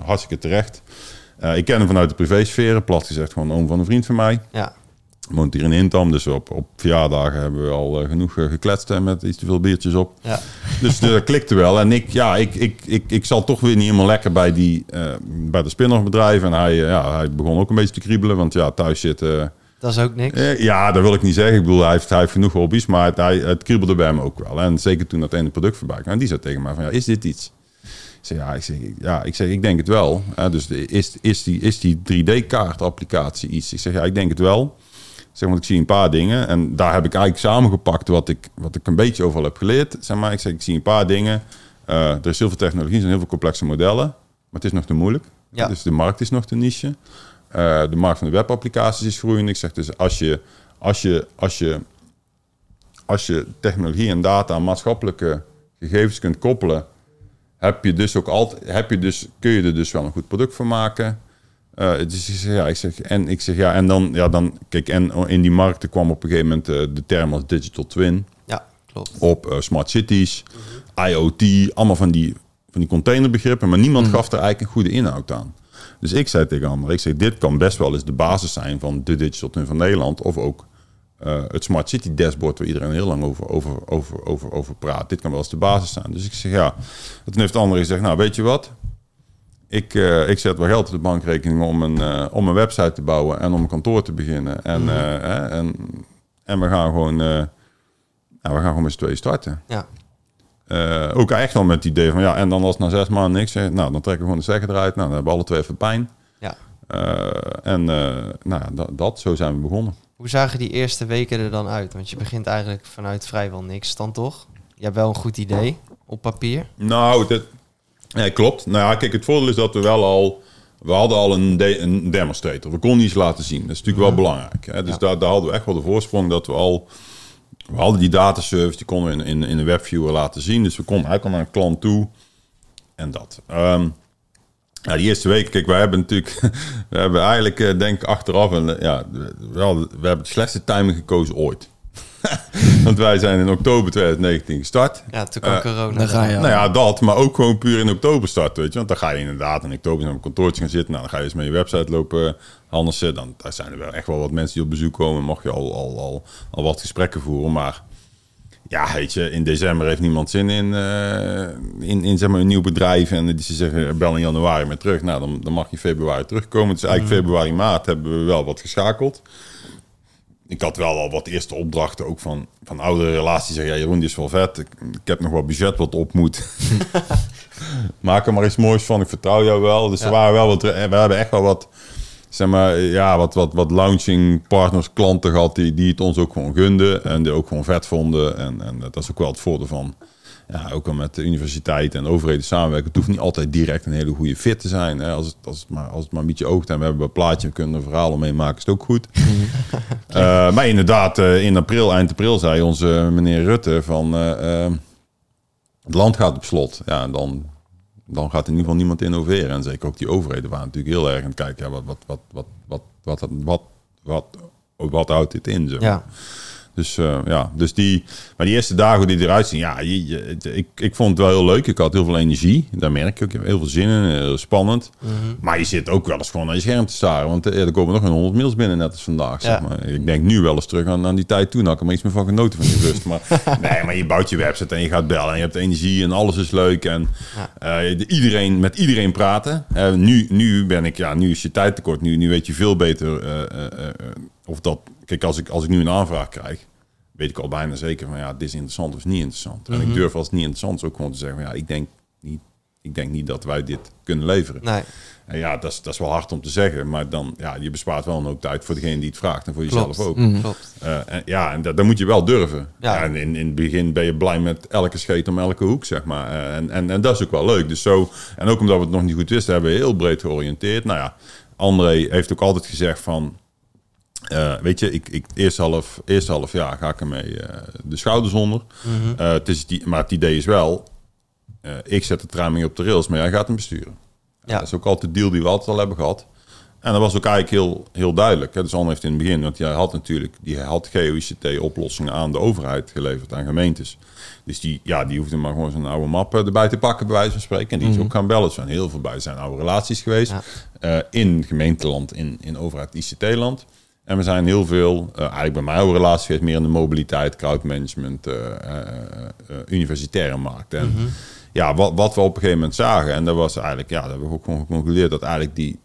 Hartstikke terecht. Ik ken hem vanuit de privésfeer, plat gezegd gewoon een oom van een vriend van mij Ja. Woont hier in Hintam, dus op, op verjaardagen hebben we al eh, genoeg eh, gekletst en met iets te veel biertjes op. Ja. Dus dat <laughs> klikte wel. En ik, ja, ik, ik, ik, ik zat toch weer niet helemaal lekker bij, die, eh, bij de spin-off bedrijf. En hij, ja, hij begon ook een beetje te kriebelen, want ja, thuis zitten... Dat is ook niks. ja, dat wil ik niet zeggen. Ik bedoel, hij heeft, hij heeft genoeg hobby's, maar het, hij, het kriebelde bij hem ook wel. En zeker toen dat ene product voorbij kwam. En die zei tegen mij van, ja, is dit iets? Ik zeg, ja, ik zeg, ja, ik, zeg, ik denk het wel. Dus is, is die, is die 3D-kaart-applicatie iets? Ik zeg, ja, ik denk het wel. Ik zeg, want ik zie een paar dingen. En daar heb ik eigenlijk samengepakt wat ik, wat ik een beetje overal heb geleerd. Zeg maar, ik zeg, ik zie een paar dingen. Eh, er is heel veel technologie, er zijn heel veel complexe modellen. Maar het is nog te moeilijk. Ja. Dus de markt is nog te niche. Eh, de markt van de webapplicaties is groeiend. Ik zeg dus, als je, als je, als je, als je technologie en data aan maatschappelijke gegevens kunt koppelen, heb je dus ook altijd, heb je dus, kun je er dus wel een goed product van maken. Dus ik zeg, ja, ik zeg, en ik zeg, ja, en dan, ja, dan, kijk, en in die markten kwam op een gegeven moment eh, de term als digital twin Ja, klopt. op eh, smart cities, IoT, allemaal van die, van die containerbegrippen, maar niemand gaf er eigenlijk een goede inhoud aan. Dus ik zei tegen Ander, ik zeg, dit kan best wel eens de basis zijn van de digital twin van Nederland, of ook het smart city dashboard waar iedereen heel lang over, over, over, over, over praat. Dit kan wel eens de basis zijn. Dus ik zeg, ja. En toen heeft Ander gezegd, nou, weet je wat? Ik, eh, ik zet wel geld op de bankrekening om een, eh, om een website te bouwen en om een kantoor te beginnen. En, eh, hè, en, en we gaan gewoon, eh, nou, we gaan gewoon met z'n tweeën starten. Ja. Eh, ook echt wel met het idee van ja, en dan als na zes maanden niks nou dan trekken we gewoon de stekker eruit. Nou, dan hebben we alle twee even pijn. Ja. Eh, en eh, nou ja, dat, dat, zo zijn we begonnen. Hoe zagen die eerste weken er dan uit? Want je begint eigenlijk vanuit vrijwel niks dan toch? Je hebt wel een goed idee op papier. Nou, dat, ja, klopt. Nou ja, kijk, het voordeel is dat we wel al, we hadden al een, de, een demonstrator. We konden iets laten zien. Dat is natuurlijk wel belangrijk. Hè? Dus Ja. daar, daar hadden we echt wel de voorsprong dat we al, we hadden die dataservice, die konden we in, in, in de webviewer laten zien. Dus we konden eigenlijk al naar een klant toe en dat. Ja, die eerste week, kijk, wij hebben natuurlijk, <laughs> we hebben eigenlijk, eh, denk ik, achteraf, en, eh, ja, wel, we hebben de slechtste timing gekozen ooit. <laughs> Want wij zijn in oktober 2019 gestart. Ja, toen kwam Eh, corona. Dan ga je. Nou ja, dat, maar ook gewoon puur in oktober starten, weet je. Want dan ga je inderdaad in oktober naar een kantoortje gaan zitten. Nou, dan ga je eens met je website lopen handelen. Dan daar zijn er wel echt wel wat mensen die op bezoek komen. Mag je al, al, al, al wat gesprekken voeren. Maar ja, weet je, in december heeft niemand zin in, eh, in, in zeg maar, een nieuw bedrijf. En die ze zeggen, bel in januari maar terug. Nou, dan, dan mag je februari terugkomen. Dus eigenlijk februari, maart hebben we wel wat geschakeld. Ik had wel al wat eerste opdrachten ook van, van oudere relaties. Zeggen, ja, Jeroen, die is wel vet. Ik, ik heb nog wat budget wat op moet. <laughs> Maak er maar iets moois van. Ik vertrouw jou wel. Dus er waren wel wat... We hebben echt wel wat... Zeg maar, ja, wat, wat, wat launching partners, klanten gehad die, die het ons ook gewoon gunden. En die ook gewoon vet vonden. En, en dat is ook wel het voordeel van... Ja, ook al met de universiteit en overheden samenwerken. Het hoeft niet altijd direct een hele goede fit te zijn. Hè. Als, het, als, het maar, als het maar een beetje oogt en we hebben een plaatje... we kunnen er verhalen mee maken, is het ook goed. <laughs> Eh, maar inderdaad, eh, in april, eind april zei onze meneer Rutte van... eh, het land gaat op slot. Ja, en dan, dan gaat in ieder geval niemand innoveren. En zeker ook die overheden waren natuurlijk heel erg aan het kijken... Ja, wat, wat, wat, wat, wat, wat, wat, wat, wat, wat houdt dit in? Maar. Ja, Dus eh, ja, dus die, maar die eerste dagen die eruit zien, ja, je, je- ik, ik vond het wel heel leuk. Ik had heel veel energie, daar merk je ook. Ik heb heel veel zin in, heel spannend. Maar je zit ook wel eens gewoon naar je scherm te staren, want eh, er komen nog een 100 mails binnen net als vandaag. Zeg maar. Ik denk nu wel eens terug aan, aan die tijd toen, had ik er maar iets meer van genoten van die rust. Maar <laughs> nee, maar je bouwt je website en je gaat bellen en je hebt energie en alles is leuk en eh, iedereen met iedereen praten. Nu, nu ben ik, ja, nu is je tijd tekort. Nu, nu weet je veel beter of dat. Kijk, als ik, als ik nu een aanvraag krijg, weet ik al bijna zeker van ja, dit is interessant of is niet interessant. En ik durf als het niet interessant is ook gewoon te zeggen van ja, ik denk niet, ik denk niet dat wij dit kunnen leveren. nee, En ja, dat is, dat is wel hard om te zeggen, maar dan ja, je bespaart wel een hoop tijd voor degene die het vraagt en voor jezelf ook. klopt. Eh, en, ja, en dat, dat moet je wel durven. Ja. Ja. en in, in het begin ben je blij met elke scheet om elke hoek, zeg maar. Eh, en, en, en dat is ook wel leuk. Dus zo, en ook omdat we het nog niet goed wisten, hebben we heel breed georiënteerd. Nou ja, André heeft ook altijd gezegd van... eh, weet je, ik, ik, eerst, half, eerst half jaar ga ik ermee eh, de schouders onder. Eh, het is die, maar het idee is wel... ik zet de mee op de rails, maar jij gaat hem besturen. Ja. Dat is ook altijd de deal die we altijd al hebben gehad. En dat was ook eigenlijk heel, heel duidelijk. Hè. Dus Anne heeft in het begin, want jij had natuurlijk, die had GeoICT-oplossingen aan de overheid geleverd, aan gemeentes. Dus die, ja, die hoefde maar gewoon zijn oude map erbij te pakken, bij wijze van spreken. En die is ook gaan bellen. Er zijn heel veel bij zijn oude relaties geweest. Ja. in gemeenteland, in, in overheid ICT-land. En we zijn heel veel, eh, eigenlijk bij mijn oude relatie geweest, meer in de mobiliteit, crowdmanagement, eh, universitaire markt. En ja, wat, wat we op een gegeven moment zagen, en dat was eigenlijk, ja, dat hebben we ook gewoon geconcludeerd, dat eigenlijk die,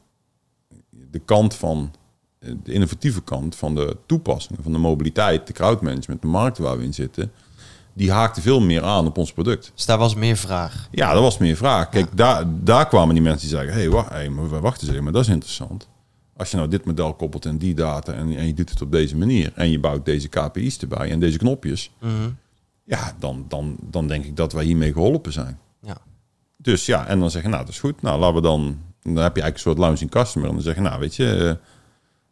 de kant van, de innovatieve kant van de toepassingen, van de mobiliteit, de crowdmanagement, de markten waar we in zitten, die haakte veel meer aan op ons product. Dus daar was meer vraag. Ja, dat was meer vraag. Kijk, daar, daar kwamen die mensen die zeiden, hé, hey, wacht, hey, wacht eens even, maar dat is interessant. Als je nou dit model koppelt en die data en, en je doet het op deze manier en je bouwt deze KPI's erbij en deze knopjes, ja, dan, dan, dan denk ik dat wij hiermee geholpen zijn. Ja. Dus ja, en dan zeggen, nou, dat is goed. Nou, laten we dan, dan heb je eigenlijk een soort launching customer. En dan zeggen, nou, weet je, eh,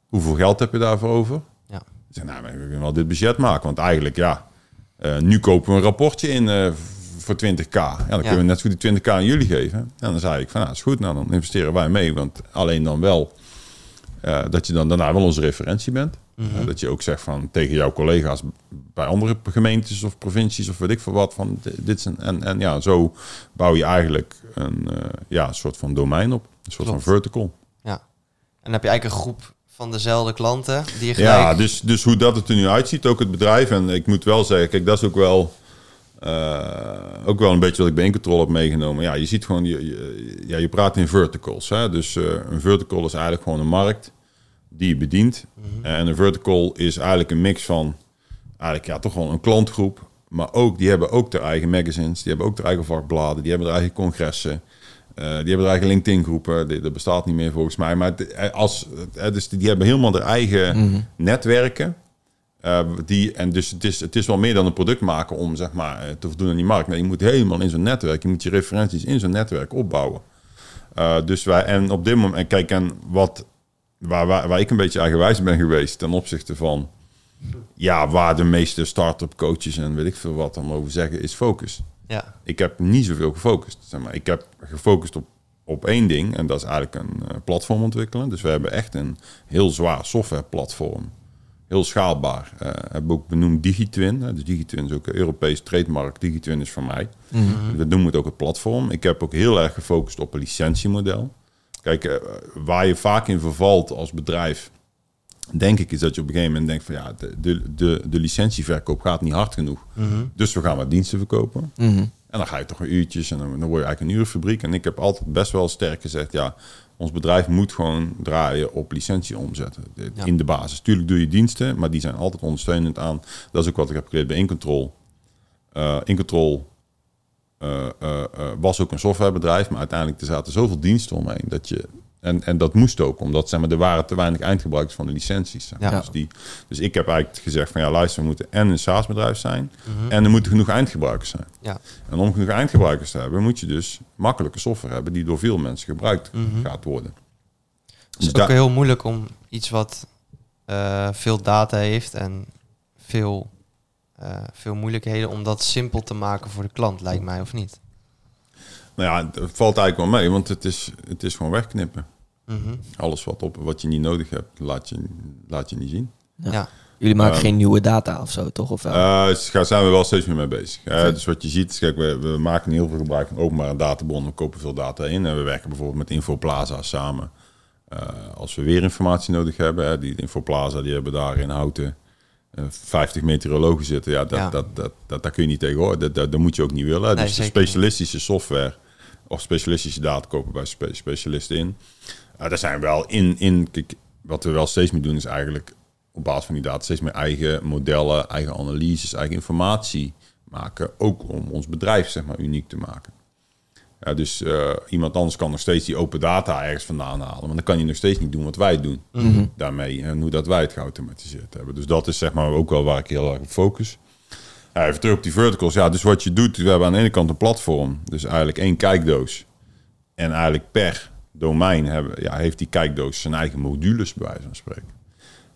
hoeveel geld heb je daarvoor over? Ja. Ik zeg, nou, we kunnen wel dit budget maken. Want eigenlijk, ja, eh, nu kopen we een rapportje in eh, voor 20k. Ja, dan kunnen we net zo goed die 20k aan jullie geven. En dan zei ik van, nou, is goed. Nou, dan investeren wij mee. Want alleen dan wel eh, dat je dan daarna wel onze referentie bent. Mhm. Eh, dat je ook zegt van tegen jouw collega's bij andere gemeentes of provincies of weet ik veel wat van di- dit is een, en, en ja, zo bouw je eigenlijk een eh, ja, soort van domein op, een soort Klopt. van vertical. Ja. En dan heb je eigenlijk een groep van dezelfde klanten die je gelijk... Ja, dus, dus hoe dat het er nu uitziet, ook het bedrijf. En ik moet wel zeggen, kijk, dat is ook wel, ook wel een beetje wat ik bij Incontrol heb meegenomen. Ja, je ziet gewoon, je, je- ja, je praat in verticals. Hè? Dus een vertical is eigenlijk gewoon een markt die je bedient. En een vertical is eigenlijk een mix van, eigenlijk ja, toch wel een klantgroep. Maar ook, die hebben ook their eigen magazines, die hebben ook their eigen vakbladen, die hebben their eigen congressen. eh, die hebben their eigen LinkedIn-groepen. Dat bestaat niet meer volgens mij. Maar het- eh, als, eh, dus die hebben helemaal their eigen netwerken. Eh, die, en dus het is, het is wel meer dan een product maken om zeg maar, eh, te voldoen aan die markt. Nee, je moet helemaal in zo'n netwerk, je moet je referenties in zo'n netwerk opbouwen. Eh, dus wij, en op dit moment, en kijk, en wat, waar, waar, waar ik een beetje eigenwijs ben geweest ten opzichte van, ja, waar de meeste start-up coaches en weet ik veel wat dan over zeggen, is focus. Ja. Ik heb niet zoveel gefocust. Zeg maar. Ik heb gefocust op op één ding. En dat is eigenlijk een eh, platform ontwikkelen. Dus we hebben echt een heel zwaar softwareplatform. Heel schaalbaar. Eh hebben we ook benoemd Digitwin. Dus Digitwin is ook een Europees trademark. Digitwin is van mij. We noemen het ook het platform. Ik heb ook heel erg gefocust op een licentiemodel. Kijk, eh, waar je vaak in vervalt als bedrijf, denk ik, is dat je op een gegeven moment denkt van ja, de, de, de, de licentieverkoop gaat niet hard genoeg. Dus we gaan wat diensten verkopen. Mhm. En dan ga je toch een uurtjes en dan, dan word je eigenlijk een uurfabriek. En ik heb altijd best wel sterk gezegd, ja, ons bedrijf moet gewoon draaien op licentie omzetten. Ja. In de basis. Tuurlijk doe je diensten, maar die zijn altijd ondersteunend aan. Dat is ook wat ik heb geleerd bij Incontrol. Eh Incontrol was ook een softwarebedrijf, maar uiteindelijk er zaten zoveel diensten omheen dat je. En, en dat moest ook, omdat zeg maar, er waren te weinig eindgebruikers van de licenties. zeg maar. Ja. Dus, die, dus ik heb eigenlijk gezegd van ja, luister, we moeten en een SaaS-bedrijf zijn en er moeten genoeg eindgebruikers zijn. Ja. En om genoeg eindgebruikers te hebben, moet je dus makkelijke software hebben die door veel mensen gebruikt Mhm. gaat worden. Het is Dus ook heel moeilijk om iets wat eh, veel data heeft en veel, eh, veel moeilijkheden om dat simpel te maken voor de klant, lijkt mij, of niet? nou ja, het valt eigenlijk wel mee, want het is, het is gewoon wegknippen. Mhm. Alles wat, op, wat je niet nodig hebt, laat je, laat je niet zien. Ja. Ja. Jullie maken Ehm, geen nieuwe data of zo, toch? Of wel? Eh, dus daar zijn we wel steeds meer mee bezig. Eh. Dus wat je ziet, is, kijk, we, we maken heel veel gebruik van openbare databronnen. We kopen veel data in. En we werken bijvoorbeeld met Infoplaza samen. Eh, als we weer informatie nodig hebben, hè, die Infoplaza, die hebben daar in Houten 50 meteorologen zitten. Ja, dat, Ja. Dat, dat, dat, dat kun je niet tegenhouden. Dat, dat, dat moet je ook niet willen. Nee, dus de niet. specialistische software of specialistische data kopen bij spe- specialisten in. Uh, daar zijn we wel in, in kijk, wat we wel steeds meer doen is eigenlijk op basis van die data steeds meer eigen modellen, eigen analyses, eigen informatie maken. Ook om ons bedrijf zeg maar uniek te maken. Ja, dus eh, iemand anders kan nog steeds die open data ergens vandaan halen. Maar dan kan je nog steeds niet doen wat wij doen daarmee. En hoe dat wij het geautomatiseerd hebben. Dus dat is zeg maar ook wel waar ik heel erg op focus. Ja, even terug op die verticals. Ja, dus wat je doet, we hebben aan de ene kant een platform. Dus eigenlijk één kijkdoos. En eigenlijk per domein hebben, ja, heeft die kijkdoos zijn eigen modules, bij wijze van spreken.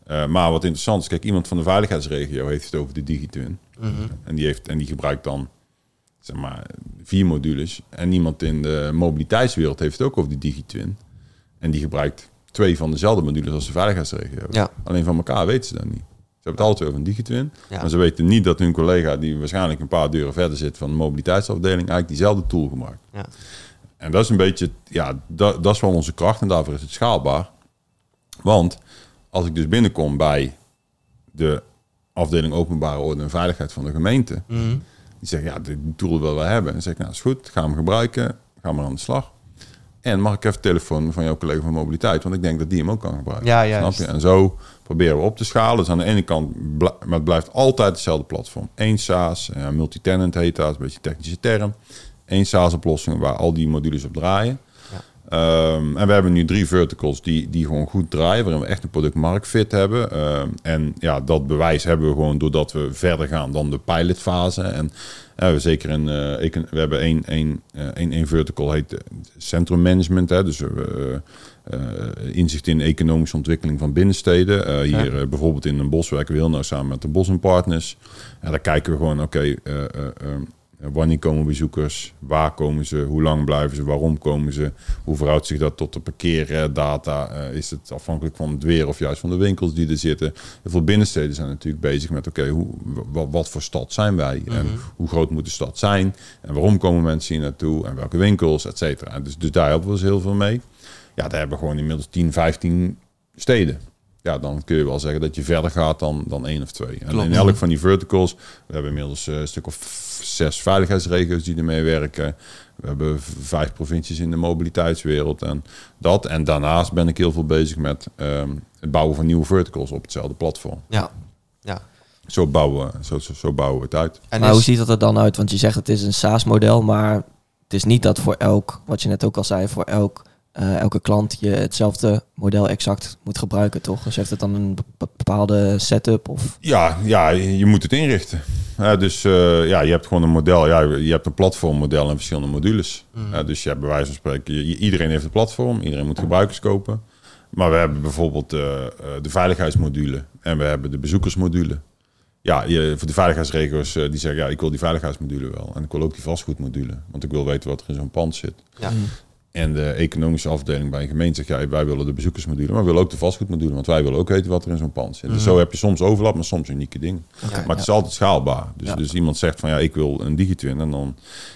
Eh, maar wat interessant is, kijk, iemand van de veiligheidsregio heeft het over de Digitwin. En, die heeft, en die gebruikt dan zeg maar, vier modules. En iemand in de mobiliteitswereld heeft het ook over die Digitwin. En die gebruikt twee van dezelfde modules als de veiligheidsregio. Ja. Alleen van elkaar weten ze dat niet. Ze hebben het altijd over een Digitwin. Ja. Maar ze weten niet dat hun collega, die waarschijnlijk een paar deuren verder zit van de mobiliteitsafdeling, eigenlijk diezelfde tool gebruikt. Ja. En dat is een beetje, ja, dat, dat is wel onze kracht en daarvoor is het schaalbaar. Want als ik dus binnenkom bij de afdeling openbare orde en veiligheid van de gemeente, Mhm. Die zeggen, ja, die tool willen we hebben. En dan zeg ik, nou, is goed, ga hem gebruiken, ga maar aan de slag. En mag ik even de telefoon van jouw collega van mobiliteit, want ik denk dat die hem ook kan gebruiken. Ja, Snap je? En zo proberen we op te schalen. Dus aan de ene kant, maar het blijft altijd hetzelfde platform. Eén SaaS, ja, multi-tenant heet dat, is een beetje een technische term. Eén SaaS-oplossing waar al die modules op draaien. Ehm, en we hebben nu drie verticals die, die gewoon goed draaien, waarin we echt een product market fit hebben. Ehm, en ja, dat bewijs hebben we gewoon doordat we verder gaan dan de pilotfase. En eh, we zeker een, eh, econ- we hebben één, één, eh, één, één vertical heet centrum management. Hè, dus inzicht in economische ontwikkeling van binnensteden. Hier bijvoorbeeld in een bos werken we heel nauw samen met de Bos Partners. En daar kijken we gewoon, oké, eh, eh, eh, wanneer komen bezoekers? Waar komen ze? Hoe lang blijven ze? Waarom komen ze? Hoe verhoudt zich dat tot de parkeerdata? Eh, is het afhankelijk van het weer of juist van de winkels die er zitten? Heel veel binnensteden zijn natuurlijk bezig met, oké, wat voor stad zijn wij? En hoe groot moet de stad zijn? En waarom komen mensen hier naartoe? En welke winkels, et cetera? Dus, dus daar helpen we heel veel mee. Ja, daar hebben we gewoon inmiddels 10, 15 steden. Ja, dan kun je wel zeggen dat je verder gaat dan, dan één of twee. En Klopt. in elk van die verticals, we hebben inmiddels eh, een stuk of zes veiligheidsregio's die ermee werken. We hebben vijf provincies in de mobiliteitswereld en dat. En daarnaast ben ik heel veel bezig met ehm, het bouwen van nieuwe verticals op hetzelfde platform. Ja. ja. Zo bouwen, we- zo, zo, zo bouwen we het uit. En maar is- hoe ziet dat er dan uit? Want je zegt het is een SaaS-model, maar het is niet dat voor elk, wat je net ook al zei, voor elk, eh, elke klant je hetzelfde model exact moet gebruiken, toch? Dus heeft het dan een be- bepaalde setup of... Ja, ja, je moet het inrichten. Ja, dus eh, ja, je hebt gewoon een model. Ja, je hebt een platformmodel en verschillende modules. Ja, dus je hebt bij wijze van spreken, je- iedereen heeft een platform, iedereen moet gebruikers kopen. Maar we hebben bijvoorbeeld eh, eh, de veiligheidsmodule en we hebben de bezoekersmodule. Ja, je, voor de veiligheidsregio's die zeggen, ja, ik wil die veiligheidsmodule wel. En ik wil ook die vastgoedmodule, want ik wil weten wat er in zo'n pand zit. ja. En de economische afdeling bij een gemeente zegt, ja, wij willen de bezoekersmodule, maar we willen ook de vastgoedmodule, want wij willen ook weten wat er in zo'n pand zit. Dus Mhm. zo heb je soms overlap, maar soms unieke dingen. Maar het is altijd schaalbaar. Dus, Ja. dus iemand zegt van ja, ik wil een digitwin. En dan,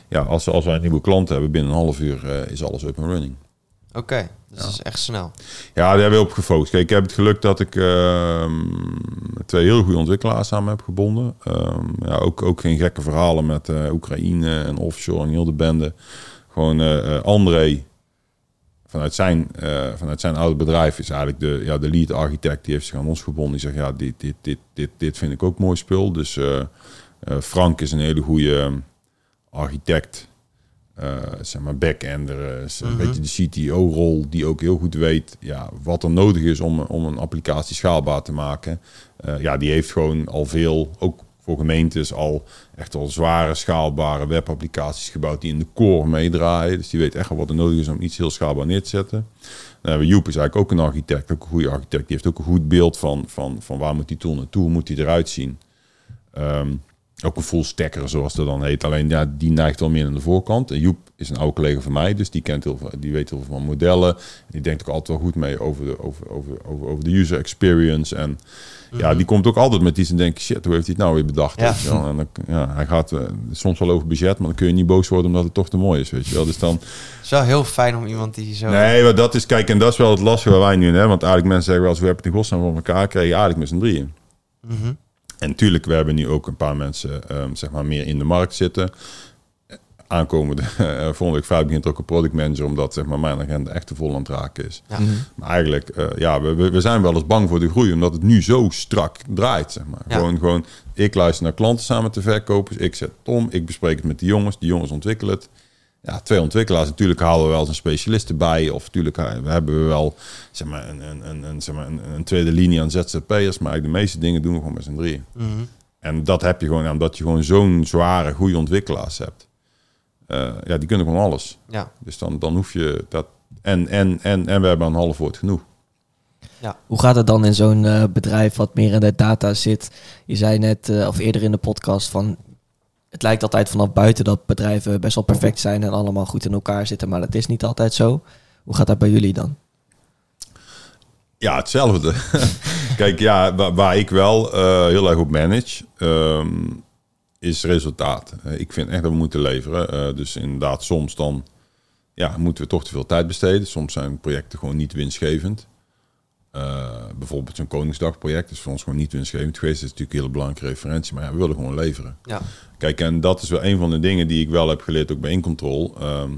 ja, als, als wij een nieuwe klant hebben, binnen een half uur eh, is alles up and running. Oké, dus dat is echt snel. Ja, daar hebben we op gefocust. Kijk, ik heb het geluk dat ik ehm, twee heel goede ontwikkelaars samen heb gebonden. Ehm, ja, ook, ook geen gekke verhalen met eh, Oekraïne en offshore en heel de bende. Gewoon eh, eh, André, vanuit zijn, eh, vanuit zijn oude bedrijf, is eigenlijk de, ja, de lead architect. Die heeft zich aan ons gebonden. Die zegt, ja, dit, dit, dit, dit, dit vind ik ook mooi spul. Dus Frank is een hele goede architect. eh, zeg maar backender, is een Mhm. beetje de CTO-rol, die ook heel goed weet ja, wat er nodig is om, om een applicatie schaalbaar te maken. Ja, die heeft gewoon al veel, ook voor gemeentes, al echt al zware schaalbare webapplicaties gebouwd die in de core meedraaien. Dus die weet echt wel wat er nodig is om iets heel schaalbaar neer te zetten. Dan hebben Joep is eigenlijk ook een architect, ook een goede architect. Die heeft ook een goed beeld van, van, van waar moet die tool naartoe, hoe moet die eruit zien. Ehm, ook een full stacker, zoals dat dan heet. Alleen ja, die neigt wel meer aan de voorkant. En Joep is een oude collega van mij, dus die kent heel veel, die weet heel veel van modellen. En die denkt ook altijd wel goed mee over de, over, over, over, over de user experience. En ja, die komt ook altijd met iets en denkt, shit, hoe heeft hij het nou weer bedacht? Ja. Je wel? En dan, ja, hij gaat eh, soms wel over budget, maar dan kun je niet boos worden omdat het toch te mooi is, weet je wel. Dus dan, Het is wel heel fijn om iemand die zo... nee, maar dat is, kijk, en dat is wel het lastige waar wij nu in hebben. Want eigenlijk mensen zeggen wel eens, we hebben het in godsnaam voor elkaar kregen, eigenlijk met z'n drieën. Mhm. En natuurlijk, we hebben nu ook een paar mensen ehm, zeg maar meer in de markt zitten. Aankomende <laughs> eh, volgende week vrijdag begint ook een product manager, omdat zeg maar, mijn agenda echt te vol aan het raken is. Ja. Mhm. Maar eigenlijk, eh, ja, we, we zijn wel eens bang voor de groei, omdat het nu zo strak draait. Zeg maar. Ja. Gewoon, gewoon, ik luister naar klanten samen te verkopers, ik zet het om, ik bespreek het met de jongens, die jongens ontwikkelen het. Ja, twee ontwikkelaars. Natuurlijk halen we wel eens een specialist erbij. Of natuurlijk eh, we hebben we wel zeg maar, een, een, een, een, zeg maar, een, een tweede linie aan ZZP'ers. Maar eigenlijk de meeste dingen doen we gewoon met z'n drieën. Mhm. En dat heb je gewoon ja, omdat je gewoon zo'n zware, goede ontwikkelaars hebt. Eh, ja, die kunnen gewoon alles. Ja. Dus dan, dan hoef je dat. En, en, en, en we hebben een half woord genoeg. Hoe gaat het dan in zo'n eh, bedrijf wat meer in de data zit? Je zei net, eh, of eerder in de podcast, van het lijkt altijd vanaf buiten dat bedrijven best wel perfect zijn en allemaal goed in elkaar zitten, maar dat is niet altijd zo. Hoe gaat dat bij jullie dan? Ja, hetzelfde. <laughs> Kijk, ja, waar, ik wel eh, heel erg op manage, ehm, is resultaat. Ik vind echt dat we moeten leveren. Eh, dus inderdaad, soms dan ja, moeten we toch te veel tijd besteden. Soms zijn projecten gewoon niet winstgevend. Eh, bijvoorbeeld zo'n Koningsdagproject is voor ons gewoon niet winstgevend geweest. Dat is natuurlijk een hele belangrijke referentie, maar ja, we willen gewoon leveren. Ja. Kijk, en dat is wel een van de dingen die ik wel heb geleerd, ook bij Incontrol. Ehm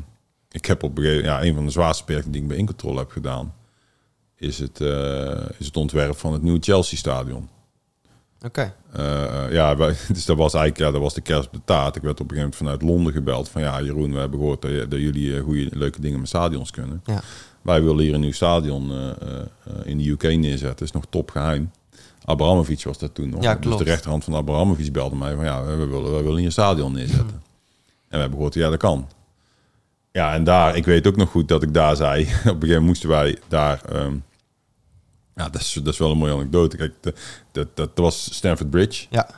ik heb op een gegeven ja, een van de zwaarste projecten die ik bij Incontrol heb gedaan, is het, eh, is het ontwerp van het nieuwe Chelsea-stadion. Oké. Eh, eh, ja, wij- <laughs> dus dat was eigenlijk ja, dat was de kerst op de taart. Ik werd op een gegeven moment vanuit Londen gebeld van ja, Jeroen, we hebben gehoord dat, dat jullie goede, leuke dingen met stadions kunnen. Ja. Wij willen hier een nieuw stadion eh, eh, in de UK neerzetten. is nog top geheim. Abramovic was dat toen nog. Ja, dus de rechterhand van Abramovic belde mij van ja, we willen, we willen hier een stadion neerzetten. En we hebben gehoord, ja, dat kan. Ja, en daar, ik weet ook nog goed dat ik daar zei, <laughs> op een gegeven moment moesten wij daar, ehm, ja, dat is, dat is wel een mooie anekdote. Kijk, dat, dat, dat was Stanford Bridge. Ja.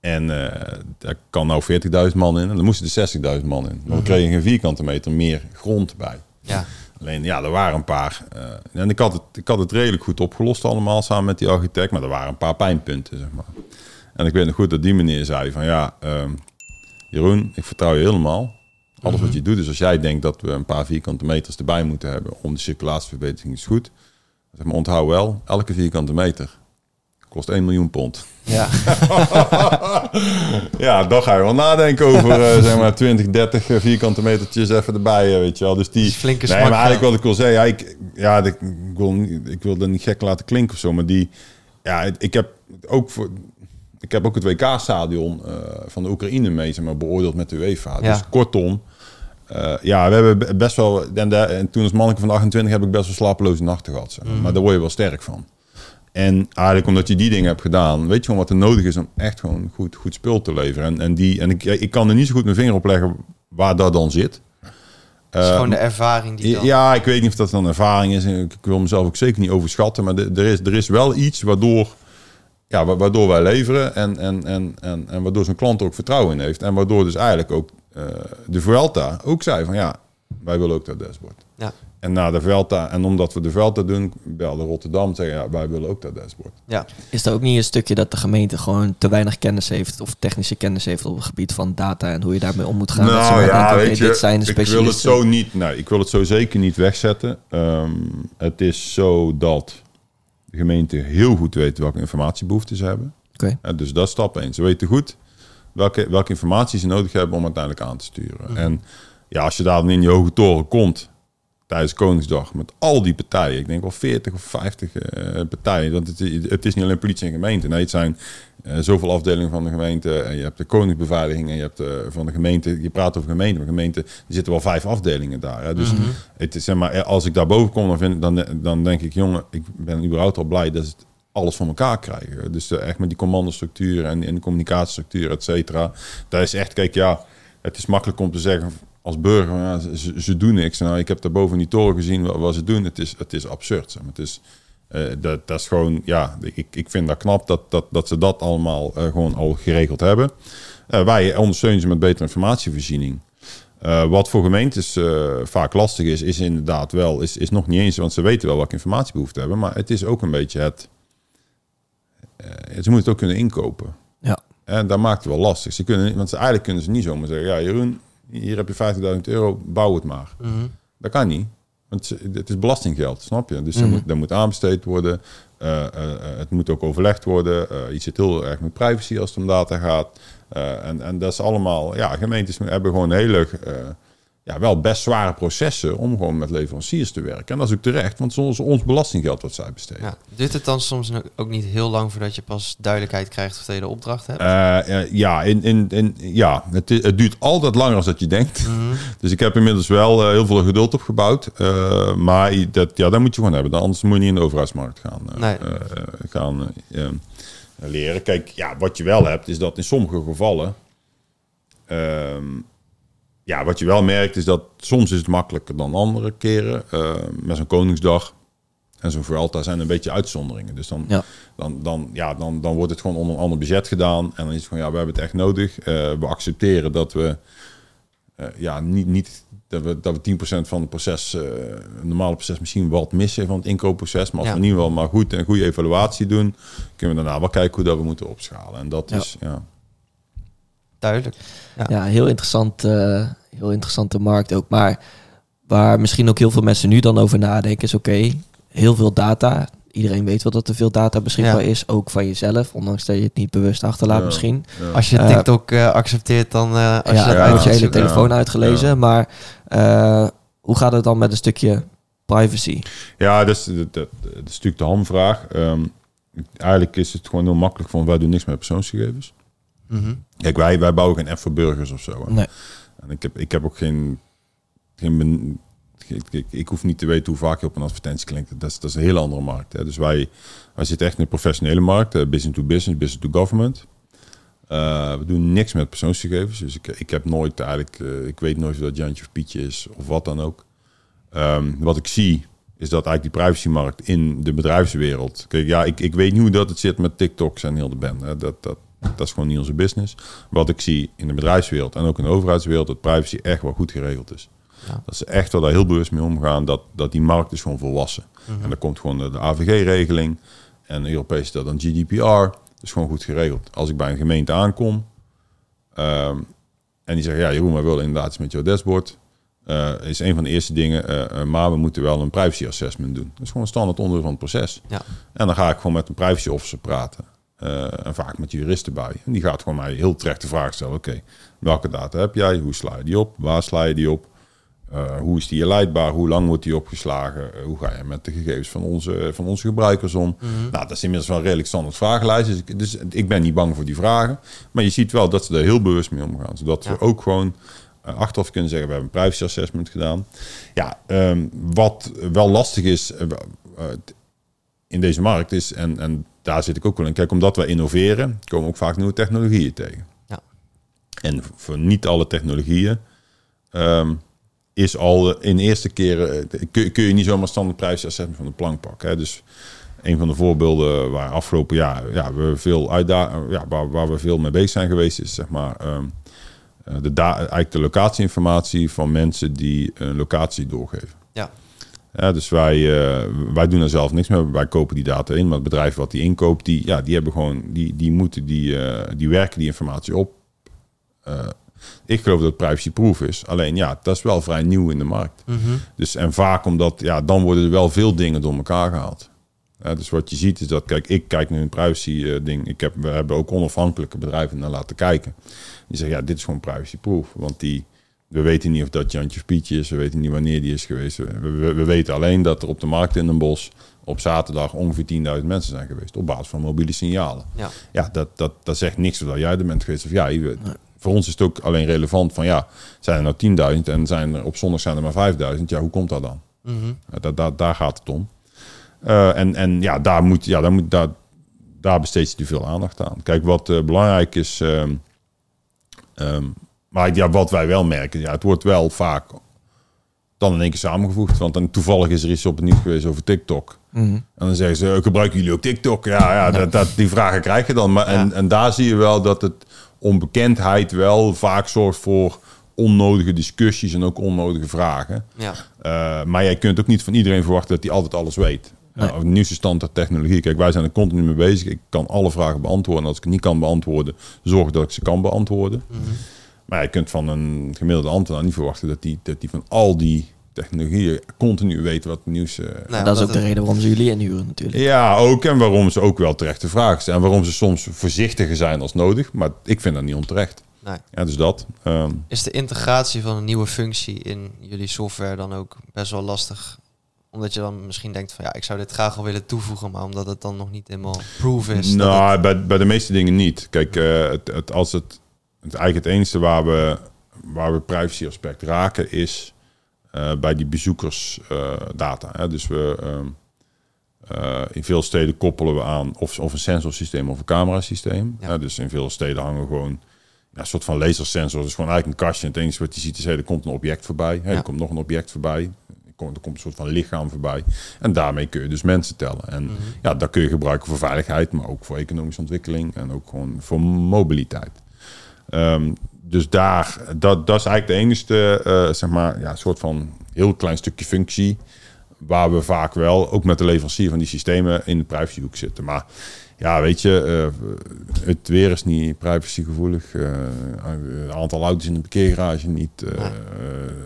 En eh, daar kan nou 40.000 man in. En dan moesten er 60.000 man in. Maar we kregen geen vierkante meter meer grond bij. Ja. Alleen, ja, er waren een paar. eh, en ik had, het, ik had het redelijk goed opgelost allemaal samen met die architect. Maar er waren een paar pijnpunten, zeg maar. En ik weet nog goed dat die meneer zei van... Ja, ehm, Jeroen, ik vertrouw je helemaal. Alles wat je doet, dus als jij denkt dat we een paar vierkante meters erbij moeten hebben... om de circulatieverbetering is goed. Zeg maar, onthoud wel, elke vierkante meter kost 1 miljoen pond. Ja. <laughs> Ja, dan ga je wel nadenken over eh, zeg maar 20, 30 vierkante metertjes even erbij, eh, weet je wel. Dus die flinke Nee, maar eigenlijk wat ik wil zeggen, ja, ik, ja, ik, wil, niet- ik wil dat niet gek laten klinken of zo, maar die, ja, ik heb ook voor, ik heb ook het WK-stadion eh, van de Oekraïne mee, zeg maar, beoordeeld met de UEFA. Ja. Dus kortom, eh, ja, we hebben be- best wel, en, en toen als manneke van de 28 heb ik best wel slapeloze nachten gehad, zeg maar. Maar daar word je wel sterk van. En eigenlijk omdat je die dingen hebt gedaan, weet je gewoon wat er nodig is om echt gewoon goed, goed spul te leveren. En, en, die, en ik, ik kan er niet zo goed mijn vinger op leggen waar dat dan zit. Het is Eh, gewoon de ervaring die dan... ja, ik weet niet of dat dan ervaring is. Ik ik wil mezelf ook zeker niet overschatten. Maar de- er is, er is wel iets waardoor, ja, wa- waardoor wij leveren. En, en, en, en, en waardoor zo'n klant er ook vertrouwen in heeft. En waardoor dus eigenlijk ook eh, de Vuelta ook zei van ja, wij willen ook dat dashboard. Ja. En, na de Velta, en omdat we de Velta doen, belde Rotterdam en zeggen, ja, wij willen ook dat dashboard. Ja, Is er ook niet een stukje dat de gemeente gewoon te weinig kennis heeft of technische kennis heeft op het gebied van data en hoe je daarmee om moet gaan? Dat ze maar denken, oké, dit zijn de Nou ik wil het specialisten. zo niet, nee, ik wil het zo zeker niet wegzetten. Ehm, het is zo dat de gemeente heel goed weet welke informatiebehoeften ze hebben. Oké. Ja, dus dat is stap 1. Ze weten goed welke, welke informatie ze nodig hebben om uiteindelijk aan te sturen. En ja, als je daar dan in je hoge toren komt tijdens Koningsdag met al die partijen, ik denk wel 40 of 50 eh, partijen, want het, is- het is niet alleen politie en gemeente. Nee, het zijn eh, zoveel afdelingen van de gemeente. En je hebt de Koningsbeveiliging en je hebt eh, van de gemeente. Je praat over gemeente, maar gemeente, er zitten wel vijf afdelingen daar. Hè. Dus het is, zeg maar, als ik daar boven kom, dan, vind, dan, dan denk ik, jongen, ik ben überhaupt al blij dat ze het alles van elkaar krijgen. Dus echt met die commandostructuur en, en de communicatiestructuur, et cetera. Dat is echt, kijk, ja, het is makkelijk om te zeggen als burger, ja, ze, ze doen niks. Nou, ik heb daar boven die toren gezien wat, wat ze doen. Het is, het is absurd. Zeg maar. Het is, eh, dat, dat is gewoon, ja, ik, ik vind dat knap dat, dat, dat ze dat allemaal eh, gewoon al geregeld hebben. Eh, wij ondersteunen ze met betere informatievoorziening. Wat voor gemeentes vaak lastig is, is inderdaad wel, is, is nog niet eens, want ze weten wel welke informatiebehoeften hebben, maar het is ook een beetje het, ze moeten het ook kunnen inkopen. Ja. En dat maakt het wel lastig. Ze kunnen, want ze, eigenlijk kunnen ze niet zomaar zeggen, ja Jeroen, hier heb je 50.000 euro, bouw het maar. Mhm. Dat kan niet. Want het is belastinggeld, snap je? Dus Mhm. dat, moet, dat moet aanbesteed worden. Eh, eh, eh, het moet ook overlegd worden. Je zit heel erg met privacy als het om data gaat. En, en dat is allemaal... Ja, gemeentes hebben gewoon hele... ja, wel best zware processen om gewoon met leveranciers te werken. En dat is ook terecht, want is ons, belastinggeld wat zij besteden. ja. Duurt het dan soms ook niet heel lang voordat je pas duidelijkheid krijgt of je de opdracht hebt? Eh, eh, ja, in, in, in, ja het, het duurt altijd langer dan dat je denkt. Mhm. <laughs> Dus ik heb inmiddels wel eh, heel veel geduld opgebouwd. Maar dat, ja, dat moet je gewoon hebben. Anders moet je niet in de overheidsmarkt gaan, Nee. gaan leren. Kijk, ja, wat je wel hebt, is dat in sommige gevallen... ehm, ja, wat je wel merkt, is dat soms is het makkelijker dan andere keren. Eh, met zo'n Koningsdag en zo'n Vuelta zijn een beetje uitzonderingen. Dus dan, Ja. dan, dan, ja, dan, dan wordt het gewoon onder een ander budget gedaan. En dan is het van, ja, we hebben het echt nodig. Eh, we accepteren dat we... eh, ja, niet, niet dat we, dat we 10% van het proces, een normale proces, misschien wat missen van het inkoopproces. Maar als Ja. we in ieder geval maar goed een goede evaluatie doen, kunnen we daarna wel kijken hoe dat we moeten opschalen. En dat Ja. is, ja. Duidelijk. Ja. Ja, heel interessant, eh, heel interessante markt ook. Maar waar misschien ook heel veel mensen nu dan over nadenken is oké, heel veel data. Iedereen weet wel dat er veel data beschikbaar Ja. is, ook van jezelf, ondanks dat je het niet bewust achterlaat Ja. misschien. ja. Als je Eh, TikTok eh, accepteert, dan eh als ja, je dat wordt je uit- hele ja. telefoon uitgelezen. Ja. Maar eh, hoe gaat het dan met een stukje privacy? Ja, dat is, dat, dat, dat is natuurlijk de hamvraag. Ehm, eigenlijk is het gewoon heel makkelijk van wij doen niks met persoonsgegevens. Mhm. Kijk, wij, wij bouwen geen app voor burgers of zo. hè. Nee. En ik heb, ik heb ook geen. geen ik, ik, ik hoef niet te weten hoe vaak je op een advertentie klinkt. Dat is, dat is een hele andere markt. Hè. Dus wij, wij zitten echt in de professionele markt, eh, business to business, business to government. Eh, we doen niks met persoonsgegevens. Dus ik, ik heb nooit eigenlijk, eh, ik weet nooit of dat Jantje of Pietje is of wat dan ook. Ehm, wat ik zie is dat eigenlijk die privacymarkt in de bedrijfswereld. Kijk, ja, ik, ik weet niet hoe dat het zit met TikToks en heel de band. Hè. Dat, dat, dat is gewoon niet onze business. Wat ik zie in de bedrijfswereld en ook in de overheidswereld, dat privacy echt wel goed geregeld is. Ja. Dat ze echt wel daar heel bewust mee omgaan, dat, dat die markt is gewoon volwassen. En dan komt gewoon de, de AVG-regeling en Europees dat dan GDPR. Dat is gewoon goed geregeld. Als ik bij een gemeente aankom ehm, en die zeggen, ja Jeroen, wij willen inderdaad iets met jouw dashboard. eh, is een van de eerste dingen, eh, eh, maar we moeten wel een privacy assessment doen. Dat is gewoon een standaard onderdeel van het proces. Ja. En dan ga ik gewoon met een privacy officer praten. Eh, en vaak met juristen bij. En die gaat gewoon mij heel terecht de vraag stellen. Oké, welke data heb jij? Hoe sla je die op? Waar sla je die op? Eh, hoe is die leidbaar? Hoe lang wordt die opgeslagen? Eh, hoe ga je met de gegevens van onze, van onze gebruikers om? Nou, dat is inmiddels wel een redelijk standaard vragenlijst. Dus ik, dus ik ben niet bang voor die vragen. Maar je ziet wel dat ze er heel bewust mee omgaan. Zodat Ja. we ook gewoon achteraf kunnen zeggen... we hebben een privacy assessment gedaan. Ja, ehm, wat wel lastig is... in deze markt is, en, en daar zit ik ook wel in. Kijk, omdat wij innoveren, komen ook vaak nieuwe technologieën tegen. Ja. En voor niet alle technologieën ehm, is al in de eerste keren kun, kun je niet zomaar standaard prijsassessment van de plank pakken. Hè. Dus een van de voorbeelden waar afgelopen jaar ja, we veel uitda ja, waar, waar we veel mee bezig zijn geweest, is zeg maar. ehm, eh, de eigenlijk de locatieinformatie van mensen die een locatie doorgeven. Ja. Ja, dus wij, eh, wij doen er zelf niks mee. Wij kopen die data in, maar het bedrijf wat die inkoopt, die, ja, die hebben gewoon, die, die moeten die, eh, die werken die informatie op. Eh, ik geloof dat het privacy-proof is. Alleen ja, dat is wel vrij nieuw in de markt. Mhm. Dus en vaak omdat, ja, dan worden er wel veel dingen door elkaar gehaald. Ja, dus wat je ziet is dat, kijk, ik kijk nu een privacy ding. Ik heb, we hebben ook onafhankelijke bedrijven naar laten kijken. Die zeggen, ja, dit is gewoon privacy-proof. Want die, we weten niet of dat Jantje Pietje is. We weten niet wanneer die is geweest. We, we, we weten alleen dat er op de markt in een bos op zaterdag ongeveer 10.000 mensen zijn geweest. Op basis van mobiele signalen. Ja. Ja, dat, dat, dat zegt niks of dat jij er bent geweest of. We- Voor ons is het ook alleen relevant van ja, zijn er nou 10.000 en zijn er, op zondag zijn er maar 5.000. Ja, hoe komt dat dan? Mhm. Ja, daar, gaat het om. Eh, en, en ja, daar, moet, ja daar, moet, daar, daar besteedt je veel aandacht aan. Kijk, wat eh, belangrijk is. ehm, ehm, maar ja, wat wij wel merken, ja, het wordt wel vaak dan in één keer samengevoegd. Want dan toevallig is er iets op het nieuws geweest over TikTok. Mhm. En dan zeggen ze, eh, gebruiken jullie ook TikTok? Ja, ja, Dat, dat, die vragen krijg je dan. Maar, en, Ja. en daar zie je wel dat het onbekendheid wel vaak zorgt voor onnodige discussies en ook onnodige vragen. Ja. Uh, maar jij kunt ook niet van iedereen verwachten dat hij altijd alles weet. Nee. Nou, de nieuwste standaard technologie. Kijk, wij zijn er continu mee bezig. Ik kan alle vragen beantwoorden. Als ik het niet kan beantwoorden, zorg dat ik ze kan beantwoorden. Mhm. Maar je kunt van een gemiddelde ambtenaar niet verwachten dat die, dat die van al die technologieën continu weet wat het nieuws... eh, Nou, dat is ook de reden waarom ze jullie inhuren natuurlijk. ja, ook. En waarom ze ook wel terechte vragen stellen. En waarom ze soms voorzichtiger zijn als nodig. Maar ik vind dat niet onterecht. Nee. Ja, dus dat. Ehm, Is de integratie van een nieuwe functie in jullie software dan ook best wel lastig? Omdat je dan misschien denkt van ja, ik zou dit graag al willen toevoegen, maar omdat het dan nog niet helemaal proof is. nou, het- bij, bij de meeste dingen niet. Kijk, eh, het, het, als het, het eigenlijk het enige waar we, waar we privacy aspect raken is eh, bij die bezoekersdata. hè. Dus we ehm, eh, in veel steden koppelen we aan of, of een sensorsysteem of een camerasysteem. Ja. Hè, dus in veel steden hangen gewoon ja, een soort van lasersensor. Dus gewoon eigenlijk een kastje. En het enige wat je ziet is, hey, er komt een object voorbij. Ja. Er komt nog een object voorbij. Er komt, er komt een soort van lichaam voorbij. En daarmee kun je dus mensen tellen. En Mhm. ja, dat kun je gebruiken voor veiligheid, maar ook voor economische ontwikkeling en ook gewoon voor mobiliteit. Ehm, dus daar, dat, dat is eigenlijk de enige, eh, zeg maar, ja, soort van heel klein stukje functie. Waar we vaak wel, ook met de leverancier van die systemen, in de privacyhoek zitten. Maar ja, weet je, eh, het weer is niet privacygevoelig. eh, het aantal auto's in de parkeergarage niet.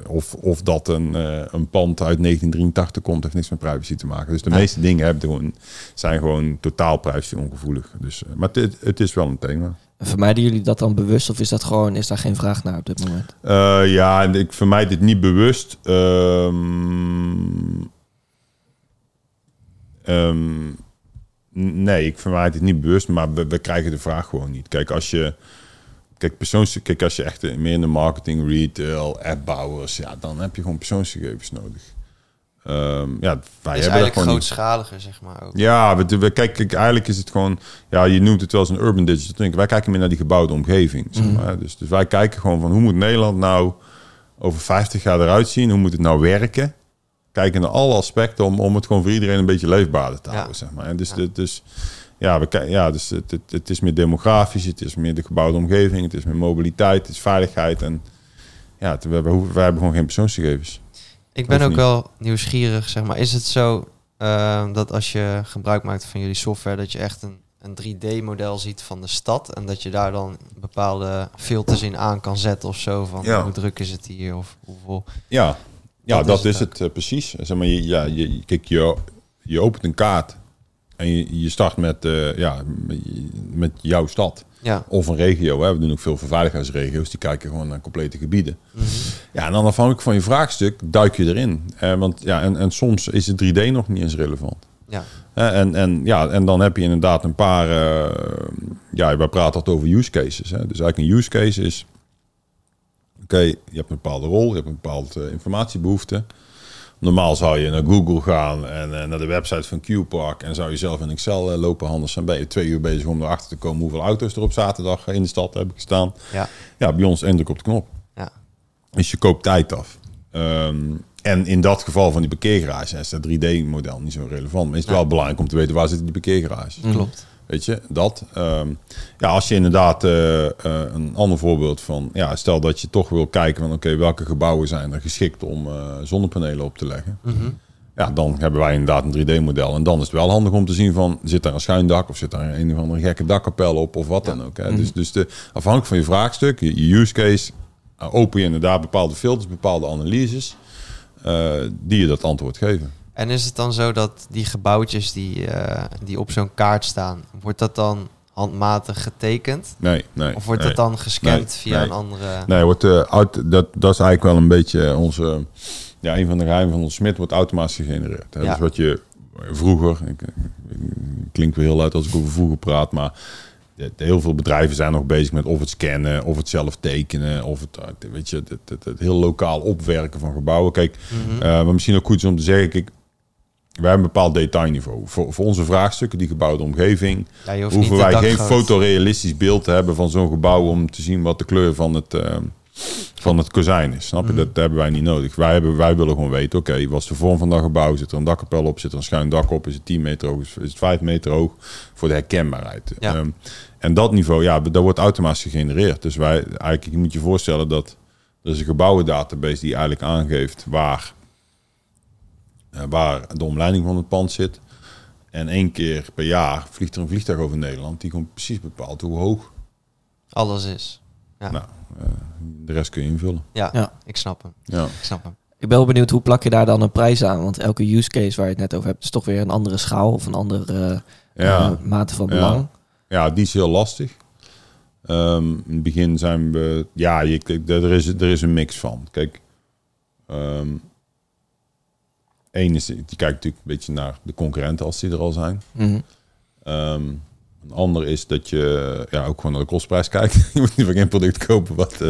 of, of dat een, een pand uit 1983 komt, heeft niks met privacy te maken. Dus de meeste dingen hebben gewoon, zijn gewoon totaal privacy ongevoelig. Dus, maar het, het is wel een thema. En Vermijden jullie dat dan bewust of is dat gewoon, is daar geen vraag naar op dit moment? Eh, ja, ik vermijd dit niet bewust. Ehm, ehm, nee, ik vermijd het niet bewust, maar we, we krijgen de vraag gewoon niet. Kijk, als je, kijk, persoons, kijk, als je echt meer in de marketing, retail, appbouwers, ja, dan heb je gewoon persoonsgegevens nodig. Ehm, ja, wij het is hebben dat gewoon grootschaliger, zeg maar ook. Ja, we, we kijken, kijk, eigenlijk is het gewoon, ja, je noemt het wel eens een urban digital twin. Wij kijken meer naar die gebouwde omgeving. Zeg maar. dus, dus wij kijken gewoon van hoe moet Nederland nou over 50 jaar eruit zien? Hoe moet het nou werken? Kijken naar alle aspecten om, om het gewoon voor iedereen een beetje leefbaarder te Ja. houden. Zeg maar. En dus, Ja. dus, dus ja, we, ja, dus het, het, het is meer demografisch, het is meer de gebouwde omgeving, het is meer mobiliteit, het is veiligheid. En ja, we hebben, we hebben gewoon geen persoonsgegevens. Ik ben ook niet. wel nieuwsgierig, zeg maar. Is het zo eh, dat als je gebruik maakt van jullie software, dat je echt een, een 3D-model ziet van de stad en dat je daar dan bepaalde filters in aan kan zetten of zo van Ja. hoe druk is het hier of hoeveel. Ja, ja Dat dat, is is het eh, precies. Zeg maar, je, ja, je, kijk, je, je opent een kaart en je, je start met, eh, ja, met jouw stad Ja. of een regio. Hè. We doen ook veel voor veiligheidsregio's, die kijken gewoon naar complete gebieden. Ja, en dan afhankelijk van je vraagstuk duik je erin. Eh, want ja, en, en soms is het 3D nog niet eens relevant. Ja. En, en, ja, en dan heb je inderdaad een paar... eh, ja, we praten altijd over use cases. Hè. Dus eigenlijk een use case is... Oké, je hebt een bepaalde rol, je hebt een bepaalde informatiebehoefte. Normaal zou je naar Google gaan en eh, naar de website van Q-Park... en zou je zelf in Excel eh, lopen handels. Dan ben je twee uur bezig om erachter te komen... hoeveel auto's er op zaterdag in de stad hebben gestaan. Ja. Ja, bij ons één druk op de knop. Ja. Dus je koopt tijd af. Ehm, en in dat geval van die parkeergarage is dat 3D-model niet zo relevant. Maar is het wel belangrijk om te weten waar zitten die parkeergarages. Klopt. Weet je, dat. Ehm, ja, als je inderdaad eh, eh, een ander voorbeeld van, ja, stel dat je toch wil kijken van, oké, welke gebouwen zijn er geschikt om eh, zonnepanelen op te leggen. Mhm. Ja, dan hebben wij inderdaad een 3D-model. En dan is het wel handig om te zien van, zit daar een schuin dak of zit daar een of andere gekke dakkapel op of wat dan ook. Hè? Dus, dus de, afhankelijk van je vraagstuk, je, je use case, open je inderdaad bepaalde filters, bepaalde analyses, die je dat antwoord geven. En is het dan zo dat die gebouwtjes die, eh, die op zo'n kaart staan, wordt dat dan handmatig getekend? Nee, nee. Of wordt nee. dat dan gescand Nee, via nee. een andere... Nee, wordt, auto, dat, dat is eigenlijk wel een beetje onze... Ja, een van de geheimen van ons Smit wordt automatisch gegenereerd. Hè? Ja. Dus wat je vroeger... Ik, ik, klink weer heel uit als ik over vroeger praat, maar... Heel veel bedrijven zijn nog bezig met of het scannen, of het zelf tekenen, of het, eh, weet je, het, het, het heel lokaal opwerken van gebouwen. Kijk, eh, maar misschien ook goed is om te zeggen, kijk, wij hebben een bepaald detailniveau. Voor, voor onze vraagstukken, die gebouwde omgeving, Ja, je hoeft hoeven wij geen dakgoot. fotorealistisch beeld te hebben van zo'n gebouw om te zien wat de kleur van het, eh, van het kozijn is. Snap je? Mhm. Dat hebben wij niet nodig. Wij, hebben, wij willen gewoon weten, oké, wat is de vorm van dat gebouw? Zit er een dakkapel op? Zit er een schuin dak op? Is het 10 meter hoog? Is het 5 meter hoog? Voor de herkenbaarheid. Ja. Ehm, en dat niveau, ja, dat wordt automatisch gegenereerd. Dus wij, eigenlijk, je moet je voorstellen dat er is een gebouwendatabase die eigenlijk aangeeft waar, eh, waar de omleiding van het pand zit. En één keer per jaar vliegt er een vliegtuig over Nederland die gewoon precies bepaalt hoe hoog. Alles is. Ja. Nou, eh, de rest kun je invullen. Ja, Ja. ik snap hem. Ja. Ik snap hem. Ik ben wel benieuwd, hoe plak je daar dan een prijs aan? Want elke use case waar je het net over hebt, is toch weer een andere schaal of een andere Ja. eh, mate van Ja. belang. Ja, die is heel lastig. Ehm, in het begin zijn we... Ja, je, er, is, er is een mix van. Kijk, ehm één is... Die kijkt natuurlijk een beetje naar de concurrenten als die er al zijn. Mhm. Ehm, een ander is dat je ja, ook gewoon naar de kostprijs kijkt. <laughs> je moet niet van geen product kopen wat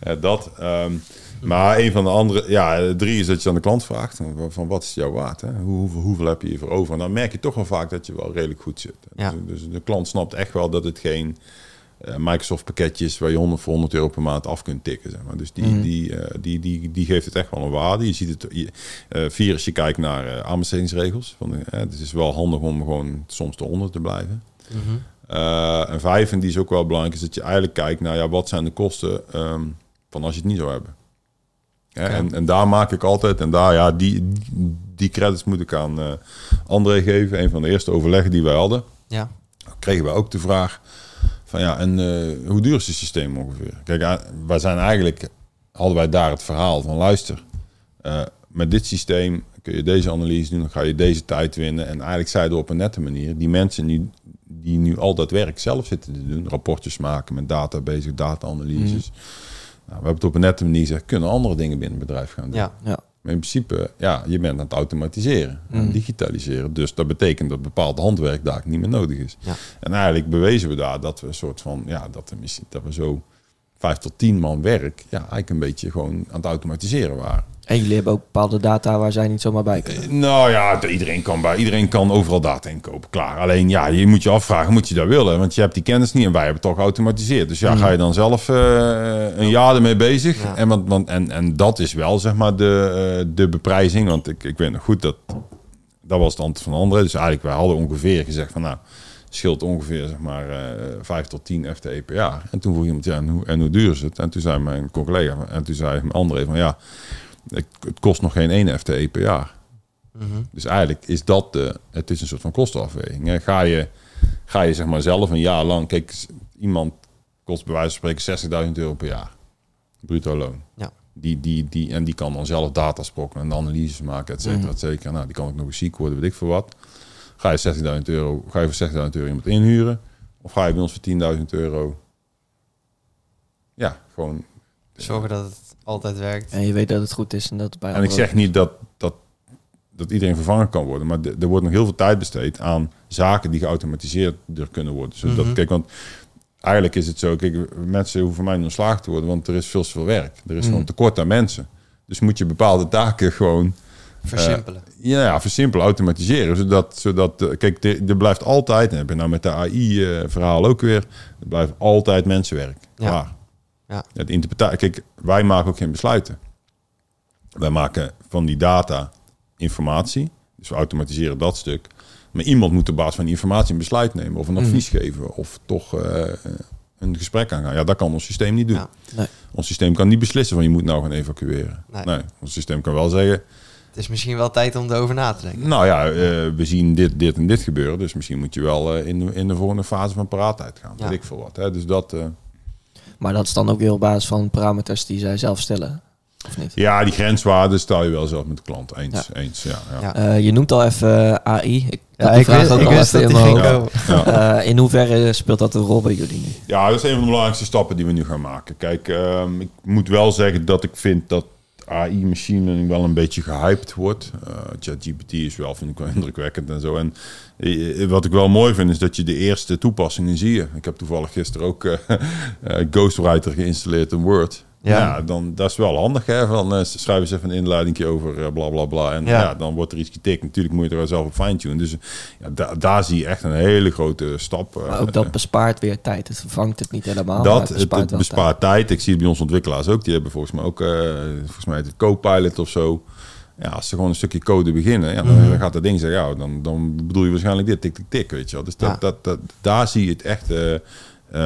eh, dat. Ehm, maar een van de andere, ja, drie is dat je aan de klant vraagt van, wat is het jou waard? Hè? Hoe, hoeveel, hoeveel heb je hiervoor over? En dan merk je toch wel vaak dat je wel redelijk goed zit. Ja. Dus, dus de klant snapt echt wel dat het geen Microsoft pakketjes waar je 100 voor 100 euro per maand af kunt tikken. Zeg maar. Dus die, Mhm. die, eh, die, die, die geeft het echt wel een waarde. Je ziet het, je, eh, vier als je kijkt naar eh aanbestedingsregels. Van, eh, het is wel handig om gewoon soms eronder te blijven. Mhm. Eh, en vijf, en die is ook wel belangrijk, is dat je eigenlijk kijkt naar ja, wat zijn de kosten ehm, van als je het niet zou hebben. Ja, en, en daar maak ik altijd, en daar, ja, die, die credits moet ik aan eh André geven. Een van de eerste overleggen die wij hadden, Ja. kregen we ook de vraag van ja, en eh, hoe duur is het systeem ongeveer? Kijk, eh, wij zijn eigenlijk, hadden wij daar het verhaal van luister, eh, met dit systeem kun je deze analyse doen, dan ga je deze tijd winnen. En eigenlijk zeiden we op een nette manier, die mensen die, die nu al dat werk zelf zitten te doen, rapportjes maken met database, data-analyses. Nou, we hebben het op een nette manier gezegd, kunnen andere dingen binnen het bedrijf gaan doen. Ja. Ja. Maar in principe, ja, je bent aan het automatiseren, aan het Mm. digitaliseren. Dus dat betekent dat bepaald handwerk daar niet meer nodig is. Ja. En eigenlijk bewezen we daar dat we een soort van, ja, dat, we, misschien- dat we zo vijf tot tien man werk, ja, eigenlijk een beetje gewoon aan het automatiseren waren. En jullie hebben ook bepaalde data waar zij niet zomaar bij kunnen. Eh, Nou ja, de- iedereen kan, bij, iedereen kan overal data inkopen, klaar. Alleen ja, je moet je afvragen, moet je dat willen? Want je hebt die kennis niet en wij hebben het toch geautomatiseerd. Dus ja, Mhm. ga je dan zelf eh, een jaar ermee bezig? Ja. En, want, want, en, en dat is wel zeg maar de, eh, de beprijzing. Want ik, ik weet nog goed dat dat was het antwoord van anderen. Dus eigenlijk, wij hadden ongeveer gezegd van nou, scheelt ongeveer zeg maar eh 5 tot 10 FTE per jaar. En toen vroeg iemand, ja, en hoe, en hoe duur is het? En toen zei mijn collega, en toen zei mijn André van ja, het, het kost nog geen 1 FTE per jaar. Mhm. Dus eigenlijk is dat de, het is een soort van kostenafweging. Ga je, ga je zeg maar zelf een jaar lang, kijk, iemand kost bij wijze van spreken 60.000 euro per jaar, bruto loon. Ja. Die, die, die, en die kan dan zelf data sprokkelen en analyses maken, et cetera, Mhm. et cetera. Nou, die kan ook nog eens ziek worden, weet ik voor wat. Ga je 60.000 euro, ga je voor 60.000 euro iemand inhuren? Of ga je bij ons voor 10.000 euro? Ja, gewoon Zorgen dat het altijd werkt. En je weet dat het goed is en dat bij En ik zeg niet dat, dat, dat iedereen vervangen kan worden, maar de- er wordt nog heel veel tijd besteed aan zaken die geautomatiseerd kunnen worden. Zodat, Mhm. kijk, want eigenlijk is het zo, kijk, mensen hoeven mij niet ontslagen te worden, want er is veel te veel werk. Er is Mhm. gewoon tekort aan mensen. Dus moet je bepaalde taken gewoon Versimpelen. ja, ja, versimpelen, automatiseren. Zodat, zodat eh, kijk, er, blijft altijd, en heb je nou met de AI-verhaal ook weer, er blijft altijd mensenwerk. Ja. Klaar. Ja. Het interpretatie. Kijk, wij maken ook geen besluiten. Wij maken van die data informatie. Dus we automatiseren dat stuk. Maar iemand moet op basis van die informatie een besluit nemen of een Mhm. advies geven of toch eh, een gesprek aangaan. Ja, dat kan ons systeem niet doen. Ja. Nee. Ons systeem kan niet beslissen van je moet nou gaan evacueren. Nee. Nee, ons systeem kan wel zeggen, Het is misschien wel tijd om erover na te denken. nou ja, eh, we zien dit, dit en dit gebeuren, dus misschien moet je wel eh, in, de, in de volgende fase van paraatheid gaan. Ja. Weet ik veel wat. Hè? Dus dat, Maar dat is dan ook weer op basis van parameters die zij zelf stellen. Of niet? ja, die grenswaarden stel je wel zelf met de klant. Eens, eens, ja. ja. Ja. Eh, je noemt al even eh, AI. Ik, Ja, ik vraag wist, ook ik al wist even dat in mijn. Ja. <laughs> Eh, in hoeverre speelt dat een rol bij jullie nu? Ja, dat is een van de belangrijkste stappen die we nu gaan maken. Kijk, ehm, ik moet wel zeggen dat ik vind dat AI machine learning wel een beetje gehyped wordt. Eh ChatGPT is wel, vind ik wel <laughs> indrukwekkend en zo. En eh, wat ik wel mooi vind is dat je de eerste toepassingen zie je. Ik heb toevallig gisteren ook eh, <laughs> eh, Ghostwriter geïnstalleerd in Word. Ja. Ja, dan, dat is wel handig. Hè? Van, eh, schrijf eens even een inleiding over eh, bla bla bla. En Ja. ja. dan wordt er iets getikt. Natuurlijk moet je er wel zelf op fine-tunen. Dus ja, da- daar zie je echt een hele grote stap. eh, Maar ook dat bespaart weer tijd. Het vervangt het niet helemaal. maar dat het het, bespaart het bespaart tijd. Ik zie het bij onze ontwikkelaars ook. Die hebben volgens mij ook, eh, volgens mij het Copilot of zo. Ja, als ze gewoon een stukje code beginnen, ja, dan Mhm. gaat dat ding zeggen, ja, dan, dan bedoel je waarschijnlijk dit, tik, tik, tik, weet je wel. Dus dat, Ja. dat, dat, daar zie je het echt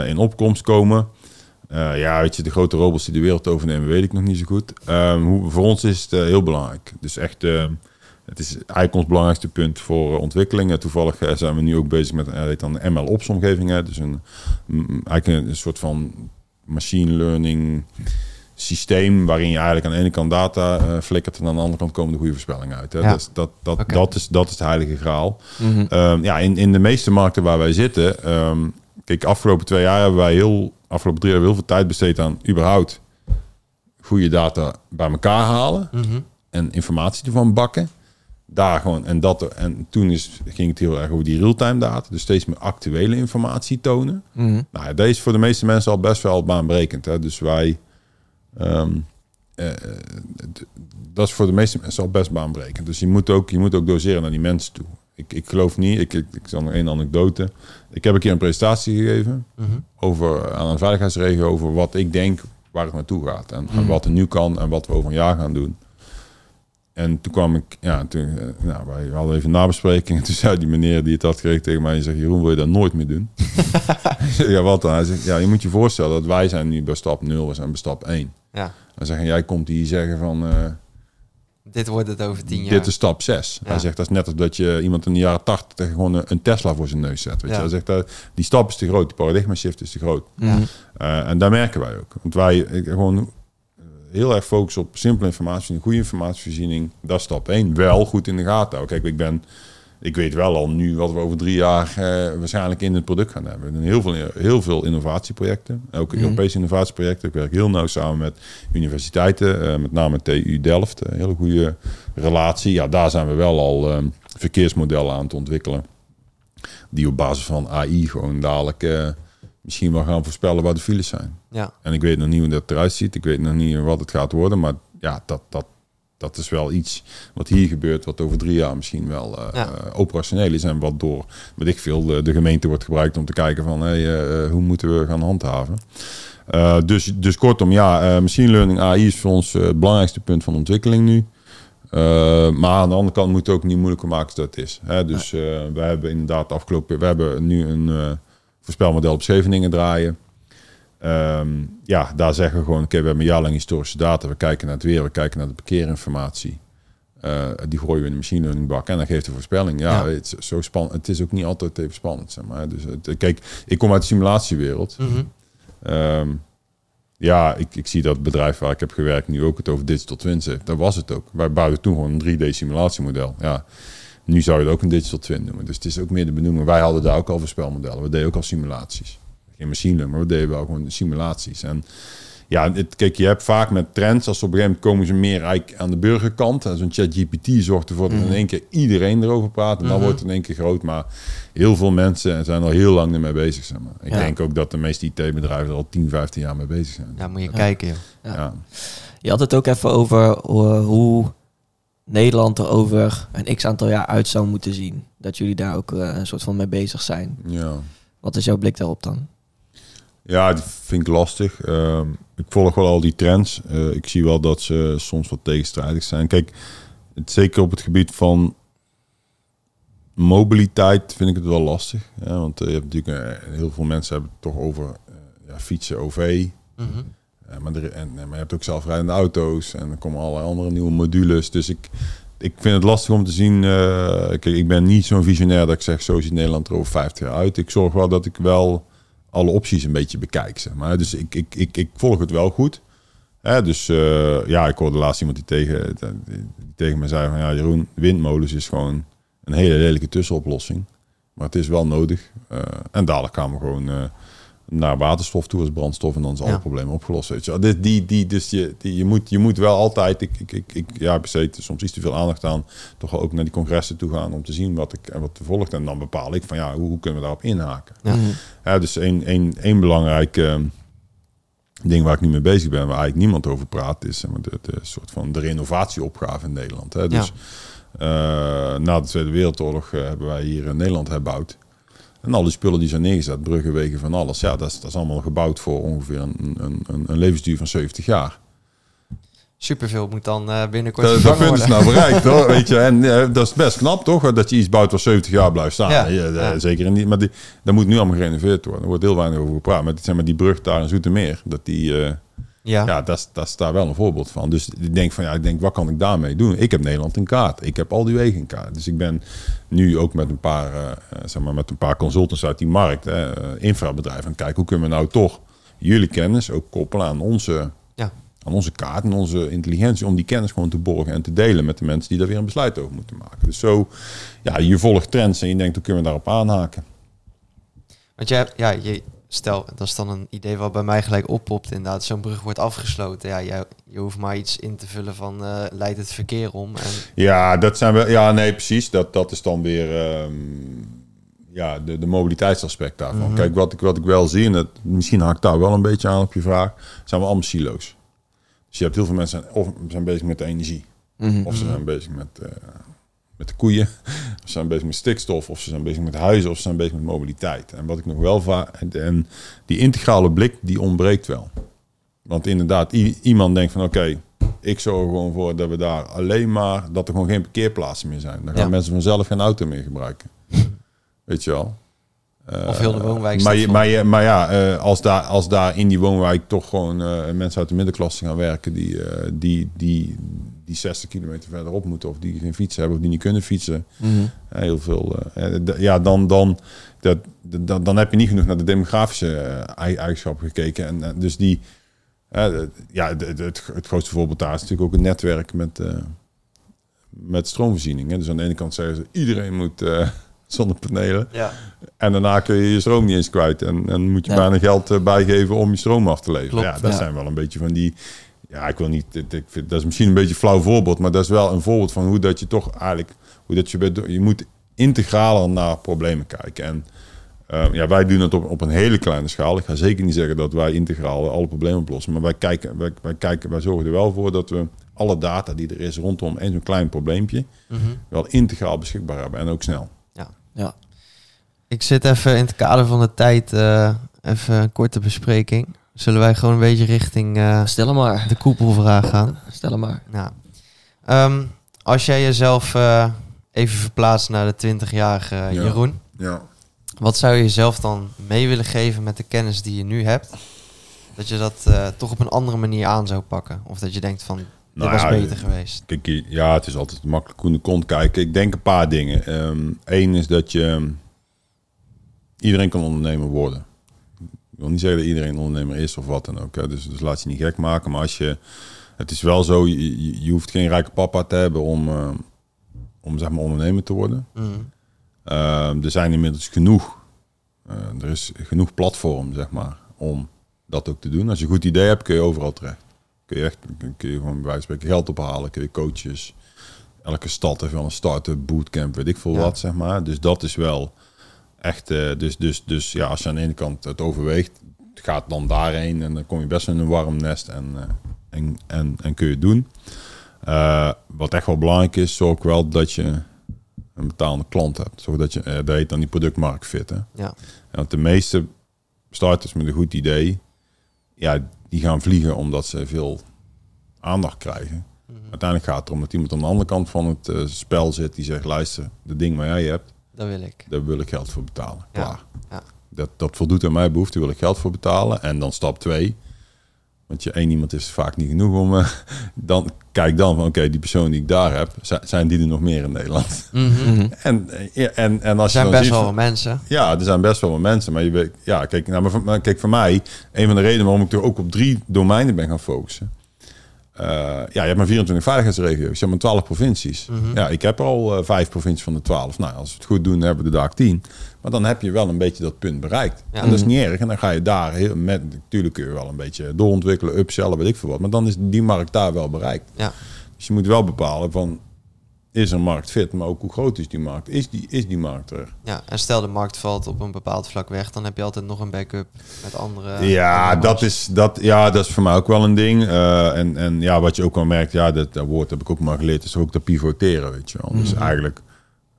in opkomst komen. Eh, ja, weet je, de grote robots die de wereld overnemen, weet ik nog niet zo goed. Ehm, hoe, voor ons is het eh, heel belangrijk. Dus echt, eh, het is eigenlijk ons belangrijkste punt voor ontwikkelingen. Toevallig zijn we nu ook bezig met heet dan ML-ops omgeving. Hè? Dus een, mm, eigenlijk een, soort van machine learning systeem waarin je eigenlijk aan de ene kant data flikkert en aan de andere kant komen de goede voorspellingen uit. Hè? Ja. Dus dat, dat, dat, is, dat is de heilige graal. Mhm. Ehm, ja, in, in de meeste markten waar wij zitten, ehm kijk, afgelopen twee jaar hebben wij heel, afgelopen drie jaar heel veel tijd besteed aan überhaupt goede data bij elkaar halen Mhm. en informatie ervan bakken. Daar gewoon, en, dat, en toen is, ging het heel erg over die real-time data, dus steeds meer actuele informatie tonen. Mhm. Nou, ja, deze is voor de meeste mensen al best wel baanbrekend. Hè? Dus wij, ehm, eh, eh, dat is voor de meeste mensen al best baanbrekend. Dus je moet ook, je moet ook doseren naar die mensen toe. Ik, ik geloof niet, ik, ik, ik zal nog één anekdote. Ik heb een keer een presentatie gegeven Mhm. over, aan een veiligheidsregio over wat ik denk waar het naartoe gaat. En, en wat er nu kan en wat we over een jaar gaan doen. En toen kwam ik, ja, toen, eh, nou, wij hadden even een nabespreking. En <laughs> toen zei die meneer die het had gekregen tegen mij, die zegt, Jeroen, wil je dat nooit meer doen? <laughs> Ja, wat dan? Hij zegt, ja, je moet je voorstellen dat wij zijn nu bij stap 0, we zijn bij stap 1. Ja, en jij komt hier zeggen van, eh, dit wordt het over tien jaar. dit is stap 6. Ja. Hij zegt, dat is net als dat je iemand in de jaren 80 tegen gewoon een, Tesla voor zijn neus zet. Weet Ja. je? Hij zegt, dat die stap is te groot, die paradigma shift is te groot. Ja. Mhm. Eh, en daar merken wij ook. Want wij eh, gewoon eh, heel erg focussen op simpele informatie, goede informatievoorziening. Dat is stap 1. Wel goed in de gaten houden. Kijk, ik ben... Ik weet wel al nu wat we over drie jaar eh, waarschijnlijk in het product gaan hebben. Heel veel, heel veel innovatieprojecten. Ook Mhm. Europese innovatieprojecten. Ik werk heel nauw samen met universiteiten. eh, met name TU Delft. Een hele goede relatie. Ja, daar zijn we wel al eh, verkeersmodellen aan te ontwikkelen. Die op basis van AI gewoon dadelijk eh, misschien wel gaan voorspellen waar de files zijn. Ja, En ik weet nog niet hoe dat eruit ziet. Ik weet nog niet wat het gaat worden. Maar ja, dat, dat, dat is wel iets wat hier gebeurt. Wat over drie jaar misschien wel eh, Ja. eh, operationeel is. En wat door, weet ik veel, de, de gemeente wordt gebruikt om te kijken van... Hey, eh, hoe moeten we gaan handhaven? Dus, dus kortom, ja, machine learning AI is voor ons het belangrijkste punt van ontwikkeling nu. Maar aan de andere kant moet het ook niet moeilijker maken dan het is. Hè? Dus we hebben inderdaad afgelopen... We hebben nu een voorspelmodel op Scheveningen draaien. Ehm, ja, daar zeggen we gewoon, oké, we hebben een jaar lang historische data. We kijken naar het weer, we kijken naar de parkeerinformatie. Eh, die gooien we in de machine learning bak en dan geeft de voorspelling. Ja, Ja. Het, is zo spannend. het is ook niet altijd even spannend, zeg maar. Dus het, kijk, ik kom uit de simulatiewereld. Mhm. Ehm, ja, ik, ik zie dat bedrijf waar ik heb gewerkt nu ook het over digital twins heeft. Dat was het ook. Wij bouwden toen gewoon een 3D simulatiemodel. Ja, nu zou je het ook een digital twin noemen. Dus het is ook meer de benoeming. Wij hadden daar ook al voorspelmodellen. We deden ook al simulaties. Geen machine learning, maar we deden wel gewoon simulaties. En ja, het, kijk, je hebt vaak met trends, als op een gegeven moment komen ze meer aan de burgerkant. En zo'n chat GPT zorgt ervoor dat in één keer iedereen erover praat. En dan Mhm. wordt het in één keer groot. Maar heel veel mensen zijn al heel lang ermee bezig. Zeg maar. Ik Ja. denk ook dat de meeste IT-bedrijven er al 10, 15 jaar mee bezig zijn. ja moet je kijken, joh. Ja. Ja. Je had het ook even over eh, hoe Nederland er over een x aantal jaar uit zou moeten zien. Dat jullie daar ook eh, een soort van mee bezig zijn. Ja. Wat is jouw blik daarop dan? Ja, die vind ik lastig. Ehm, ik volg wel al die trends. Eh, ik zie wel dat ze soms wat tegenstrijdig zijn. Kijk, het, zeker op het gebied van mobiliteit vind ik het wel lastig. Ja, want eh, je hebt natuurlijk, eh, heel veel mensen hebben het toch over ja, fietsen, OV. Ja, maar, er, en, maar je hebt ook zelfrijdende auto's en er komen allerlei andere nieuwe modules. Dus ik, ik vind het lastig om te zien. kijk, ik ben niet zo'n visionair dat ik zeg, zo ziet Nederland er over 50 jaar uit. Ik zorg wel dat ik wel alle opties een beetje bekijk. Zeg maar. Dus ik, ik, ik, ik volg het wel goed. Hè, dus eh, ja, ik hoorde laatst iemand die tegen, die tegen me zei van ja, Jeroen, windmolens is gewoon een hele lelijke tussenoplossing. Maar het is wel nodig. Eh, en dadelijk gaan we gewoon eh, naar waterstof toe als brandstof en dan is alle Ja. problemen opgelost. Weet je. Dit, die, die, dus je, die, je, moet, je moet wel altijd, ik, ik, ik, ik ja, besteed soms iets te veel aandacht aan, toch ook naar die congressen toe gaan om te zien wat ik en wat er volgt. En dan bepaal ik van ja, hoe, hoe kunnen we daarop inhaken. Ja. Mhm. Ja, dus één, één, één belangrijk eh, ding waar ik nu mee bezig ben, waar eigenlijk niemand over praat, is zeg maar, de, de soort van de renovatieopgave in Nederland. Hè. Dus eh, na de Tweede Wereldoorlog eh, hebben wij hier in Nederland herbouwd. En al die spullen die zijn neergezet, bruggen, wegen, van alles, ja, dat is, dat is allemaal gebouwd voor ongeveer een, een, een, een levensduur van 70 jaar. Superveel moet dan eh, binnenkort Dat, dat punt is nou bereikt, hoor. <laughs> Weet je, en eh, dat is best knap, toch? Dat je iets bouwt wat 70 jaar blijft staan. Ja, Ja, ja. Zeker die, maar die, dat moet nu allemaal gerenoveerd worden. Er wordt heel weinig over gepraat. Maar, zeg maar die brug daar in Zoetermeer, dat die, eh, Ja. ja, dat, is- dat is daar wel een voorbeeld van. Dus ik denk van, ja, ik denk, wat kan ik daarmee doen? Ik heb Nederland in kaart. Ik heb al die wegen in kaart. Dus ik ben nu ook met een paar, eh, eh, zeg maar, met een paar consultants uit die markt, eh, infrabedrijven, aan het kijken hoe kunnen we nou toch jullie kennis ook koppelen aan onze, Ja. aan onze kaart en onze intelligentie om die kennis gewoon te borgen en te delen met de mensen die daar weer een besluit over moeten maken. Dus zo, ja, je volgt trends en je denkt, hoe kunnen we daarop aanhaken? Want jij, ja, je, stel, dat is dan een idee wat bij mij gelijk oppopt. Inderdaad, zo'n brug wordt afgesloten. Ja, jij, je hoeft maar iets in te vullen van eh, leidt het verkeer om. En, Ja, dat zijn we. Ja, nee, precies. Dat, dat is dan weer ehm, ja, de, de mobiliteitsaspect daarvan. Mhm. Kijk, wat ik, wat ik wel zie, en dat, misschien haak ik daar wel een beetje aan op je vraag, zijn we allemaal silo's. Dus je hebt heel veel mensen of zijn bezig met de energie, Mhm. of ze zijn bezig met, eh, met de koeien, of ze zijn bezig met stikstof, of ze zijn bezig met huizen, of ze zijn bezig met mobiliteit. En wat ik nog wel vaak. En, die integrale blik, die ontbreekt wel. Want inderdaad, iemand denkt van oké, ik zorg er gewoon voor dat we daar alleen maar, dat er gewoon geen parkeerplaatsen meer zijn. Dan gaan Ja. mensen vanzelf geen auto meer gebruiken. Weet je wel? Eh, Of heel de woonwijk Maar, maar, je, maar ja, eh, als, daar, als daar in die woonwijk toch gewoon eh, mensen uit de middenklasse gaan werken die, eh, die, die, die 60 kilometer verderop moeten of die geen fiets hebben of die niet kunnen fietsen. Mhm. Eh, Heel veel. eh, eh, ja, dan, dan, dat, dan, dan heb je niet genoeg naar de demografische ei- eigenschappen gekeken. En dus die. ja, het, het grootste voorbeeld daar is natuurlijk ook een netwerk met, met stroomvoorziening. Hè. Dus aan de ene kant zeggen ze iedereen moet <laughs> zonnepanelen. ja, En daarna kun je je stroom niet eens kwijt. En, en moet je Ja. bijna geld bijgeven om je stroom af te leveren. Klopt, ja, dat ja. zijn wel een beetje van die. Ja, ik wil niet. Ik vind, dat is misschien een beetje een flauw voorbeeld. Maar dat is wel een voorbeeld van hoe dat je toch eigenlijk. Hoe dat je, je moet integraler naar problemen kijken. En eh, ja, wij doen het op, op een hele kleine schaal. Ik ga zeker niet zeggen dat wij integraal alle problemen oplossen. Maar wij, kijken, wij, wij, kijken, wij zorgen er wel voor dat we alle data die er is rondom één zo'n klein probleempje. Mhm. wel integraal beschikbaar hebben. En ook snel. Ja. Ik zit even in het kader van de tijd, eh, even een korte bespreking. Zullen wij gewoon een beetje richting eh, Stel hem maar. de koepelvraag gaan? Stel hem maar. Nou, ehm, als jij jezelf eh, even verplaatst naar de 20-jarige Ja. Jeroen, Ja. wat zou je jezelf dan mee willen geven met de kennis die je nu hebt? Dat je dat eh, toch op een andere manier aan zou pakken? Of dat je denkt van, dit Nou was ja, beter geweest. Kijk, ja, het is altijd makkelijk hoe de kont kijken. Ik denk een paar dingen. Eén is dat je... ehm, iedereen kan ondernemer worden. Ik wil niet zeggen dat iedereen ondernemer is of wat dan ook. Hè. Dus, dus laat je niet gek maken. Maar als je... Het is wel zo, je, je- hoeft geen rijke papa te hebben om, ehm, om zeg maar ondernemer te worden. Mhm. Ehm, er zijn inmiddels genoeg. eh, er is genoeg platform, zeg maar, om dat ook te doen. Als je een goed idee hebt, kun je overal terecht. Kun je echt, kun je gewoon bij wijze van spreken geld ophalen, kun je coaches. Elke stad heeft wel een start-up, bootcamp, weet ik veel Ja. wat, zeg maar. Dus dat is wel echt, eh, dus, dus, dus ja, als je aan de ene kant het overweegt, gaat dan daarheen en dan kom je best in een warm nest en, eh, en, en, en kun je het doen. Eh, wat echt wel belangrijk is, zorg wel dat je een betalende klant hebt. Zodat je, eh, dat heet dan die productmarkt fit. Hè? Ja. Want de meeste starters met een goed idee, ja, die gaan vliegen omdat ze veel aandacht krijgen. Mhm. Uiteindelijk gaat het erom dat iemand aan de andere kant van het spel zit die zegt, luister, de ding waar jij hebt, Dat wil ik. Daar wil ik geld voor betalen. Ja, Klaar. ja. Dat, dat voldoet aan mijn behoefte, wil ik geld voor betalen. En dan stap twee. Want je één iemand is vaak niet genoeg om... eh, <laughs> dan kijk dan van, oké, die persoon die ik daar heb... zi- zijn die er nog meer in Nederland? Mhm. Mhm. En, en, en als Er zijn je dan best ziet wel van- wat mensen. Ja, er zijn best wel wat mensen. Maar je weet, ja, kijk, nou, maar kijk, voor mij, een van de redenen waarom ik er ook op drie domeinen ben gaan focussen. Eh, ja, je hebt maar 24 veiligheidsregio's, je hebt maar 12 provincies. Mhm. Ja, ik heb er al eh, vijf provincies van de 12. Nou, als we het goed doen, hebben we er daar 10. Maar dan heb je wel een beetje dat punt bereikt. Ja. En dat is niet erg. En dan ga je daar heel met, natuurlijk kun je wel een beetje doorontwikkelen, upsellen, weet ik veel wat. Maar dan is die markt daar wel bereikt. Ja. Dus je moet wel bepalen van, is een markt fit, maar ook hoe groot is die markt? Is die, is die markt er? Ja, en stel de markt valt op een bepaald vlak weg, dan heb je altijd nog een backup met andere. Ja, andere dat is, dat, ja, dat is voor mij ook wel een ding. Eh, en, en ja, wat je ook wel merkt, ja, dat, dat woord heb ik ook maar geleerd, is ook dat pivoteren, weet je wel. Dus eigenlijk,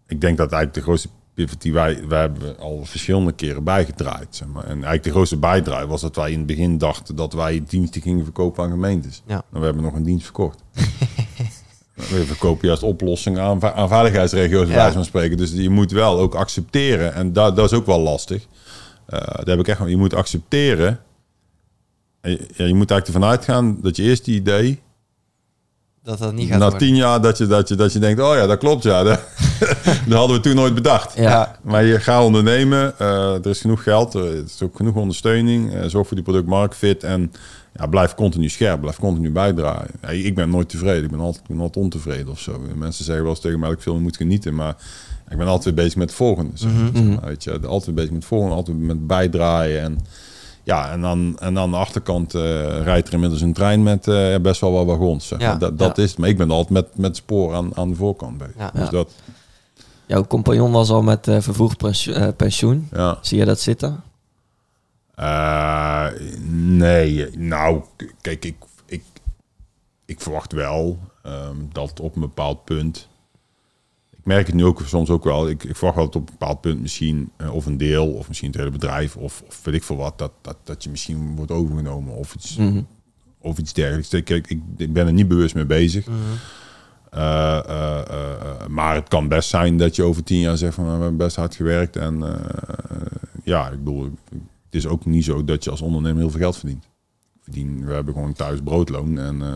ik denk dat eigenlijk de grootste pivot die wij, wij hebben al verschillende keren bijgedraaid. Zeg maar. En eigenlijk de grootste bijdraai was dat wij in het begin dachten dat wij diensten gingen verkopen aan gemeentes. Ja. Nou, we hebben nog een dienst verkocht. <laughs> We verkopen juist oplossingen aan, aan veiligheidsregio's, Ja. wijze van spreken. Dus je moet wel ook accepteren. En dat, dat is ook wel lastig. Eh daar heb ik echt, je moet accepteren. En je, ja, je moet eigenlijk ervan uitgaan dat je eerst die idee, Dat dat niet gaat na tien jaar, dat je, dat, je, dat je denkt, oh ja, dat klopt, ja. Dat, <laughs> dat hadden we toen nooit bedacht. Ja. Maar je gaat ondernemen, eh, er is genoeg geld, er is ook genoeg ondersteuning. eh, zorg voor die product market fit en ja, blijf continu scherp, blijf continu bijdragen. Ja, ik ben nooit tevreden, ik ben altijd, ik ben altijd ontevreden of zo. Mensen zeggen wel eens tegen mij dat ik veel moet genieten, maar ik ben altijd bezig met het volgende. zeg maar. Mhm. Weet je, altijd bezig met het volgende, altijd met bijdraaien. En, ja, en, dan, en aan de achterkant eh, rijdt er inmiddels een trein met eh, best wel wat wagons. Zeg. maar. Ja, dat dat ja. is het. Maar ik ben altijd met, met spoor aan, aan de voorkant bezig. Dus dat, Jouw compagnon was al met eh, vervroegd pensioen, pensioen. ja. Zie je dat zitten? Eh, nee, nou, kijk, ik, ik, ik verwacht wel ehm, dat op een bepaald punt. Ik merk het nu ook soms ook wel. Ik, ik verwacht wel dat op een bepaald punt misschien, eh, of een deel, of misschien het hele bedrijf, of, of weet ik veel wat, dat, dat, dat je misschien wordt overgenomen of iets, Mhm. of iets dergelijks. Kijk, ik, ik ben er niet bewust mee bezig. Mhm. Eh, maar het kan best zijn dat je over tien jaar zegt van we hebben best hard gewerkt. En ja, ik bedoel, het is ook niet zo dat je als ondernemer heel veel geld verdient. Verdien, we hebben gewoon thuis broodloon. En, eh,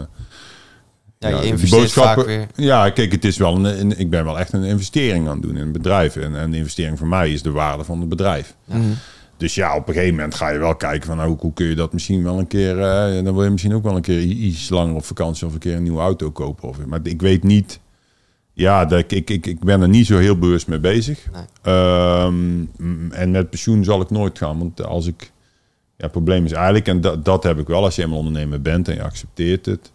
Ja, Ja, je investeert vaak boodschappen- weer. ja, kijk, het is wel een, een- ik ben wel echt een investering aan het doen in een bedrijf. En, en de investering voor mij is de waarde van het bedrijf. Ja. Mhm. Dus ja, op een gegeven moment ga je wel kijken van nou, hoe, hoe kun je dat misschien wel een keer. eh, dan wil je misschien ook wel een keer iets langer op vakantie of een keer een nieuwe auto kopen. Of, maar ik weet niet. Ja, dat, ik, ik, ik, ik ben er niet zo heel bewust mee bezig. Nee. Ehm, en met pensioen zal ik nooit gaan. Want als ik. Ja, het probleem is eigenlijk, en dat, dat heb ik wel als je eenmaal ondernemer bent en je accepteert het.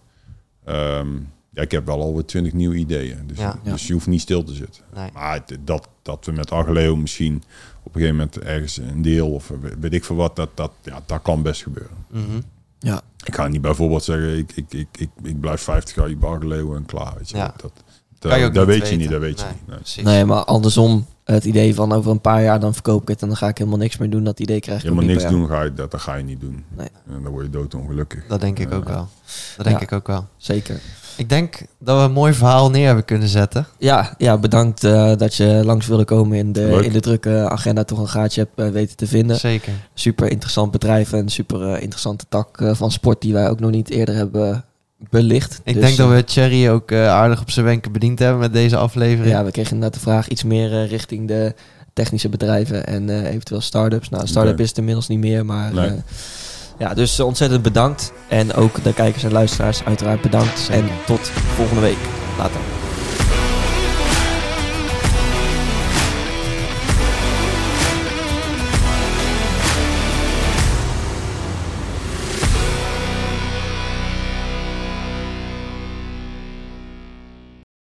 Ehm, ja, ik heb wel alweer twintig nieuwe ideeën. Dus, Ja. dus je hoeft niet stil te zitten. Nee. Maar het- dat, dat we met Agleo misschien op een gegeven moment ergens een deel of weet ik veel wat, dat, dat, ja, dat kan best gebeuren. Mhm. Ja. Ik ga niet bijvoorbeeld zeggen, ik, ik, ik, ik, ik blijf 50 jaar bij Agleo en klaar. Weet je. Ja. Dat, dat, ook dat niet weet je niet, dat weet je Nee, niet. Nee. Precies. Nee, maar andersom, het idee van over een paar jaar dan verkoop ik het en dan ga ik helemaal niks meer doen, dat idee krijg ik Helemaal niks doen, ga je, dat, dat ga je niet doen. Nee. En dan word je doodongelukkig. Dat denk ik ook wel. Dat denk Ja. ik ook wel. Zeker. Ik denk dat we een mooi verhaal neer hebben kunnen zetten. Ja, ja bedankt eh, dat je langs wilde komen in de, Leuk. in de drukke agenda toch een gaatje hebt eh, weten te vinden. Zeker. Super interessant bedrijf en super eh, interessante tak van sport die wij ook nog niet eerder hebben belicht. Ik Dus, denk dat eh, we Thierry ook eh, aardig op zijn wenken bediend hebben met deze aflevering. Ja, we kregen inderdaad de vraag iets meer eh, richting de technische bedrijven en eh, eventueel start-ups. Nou, start-up is het inmiddels niet meer, maar... Nee. eh, ja, dus eh, ontzettend bedankt. En ook de kijkers en luisteraars uiteraard bedankt. Zeker. En tot volgende week. Later.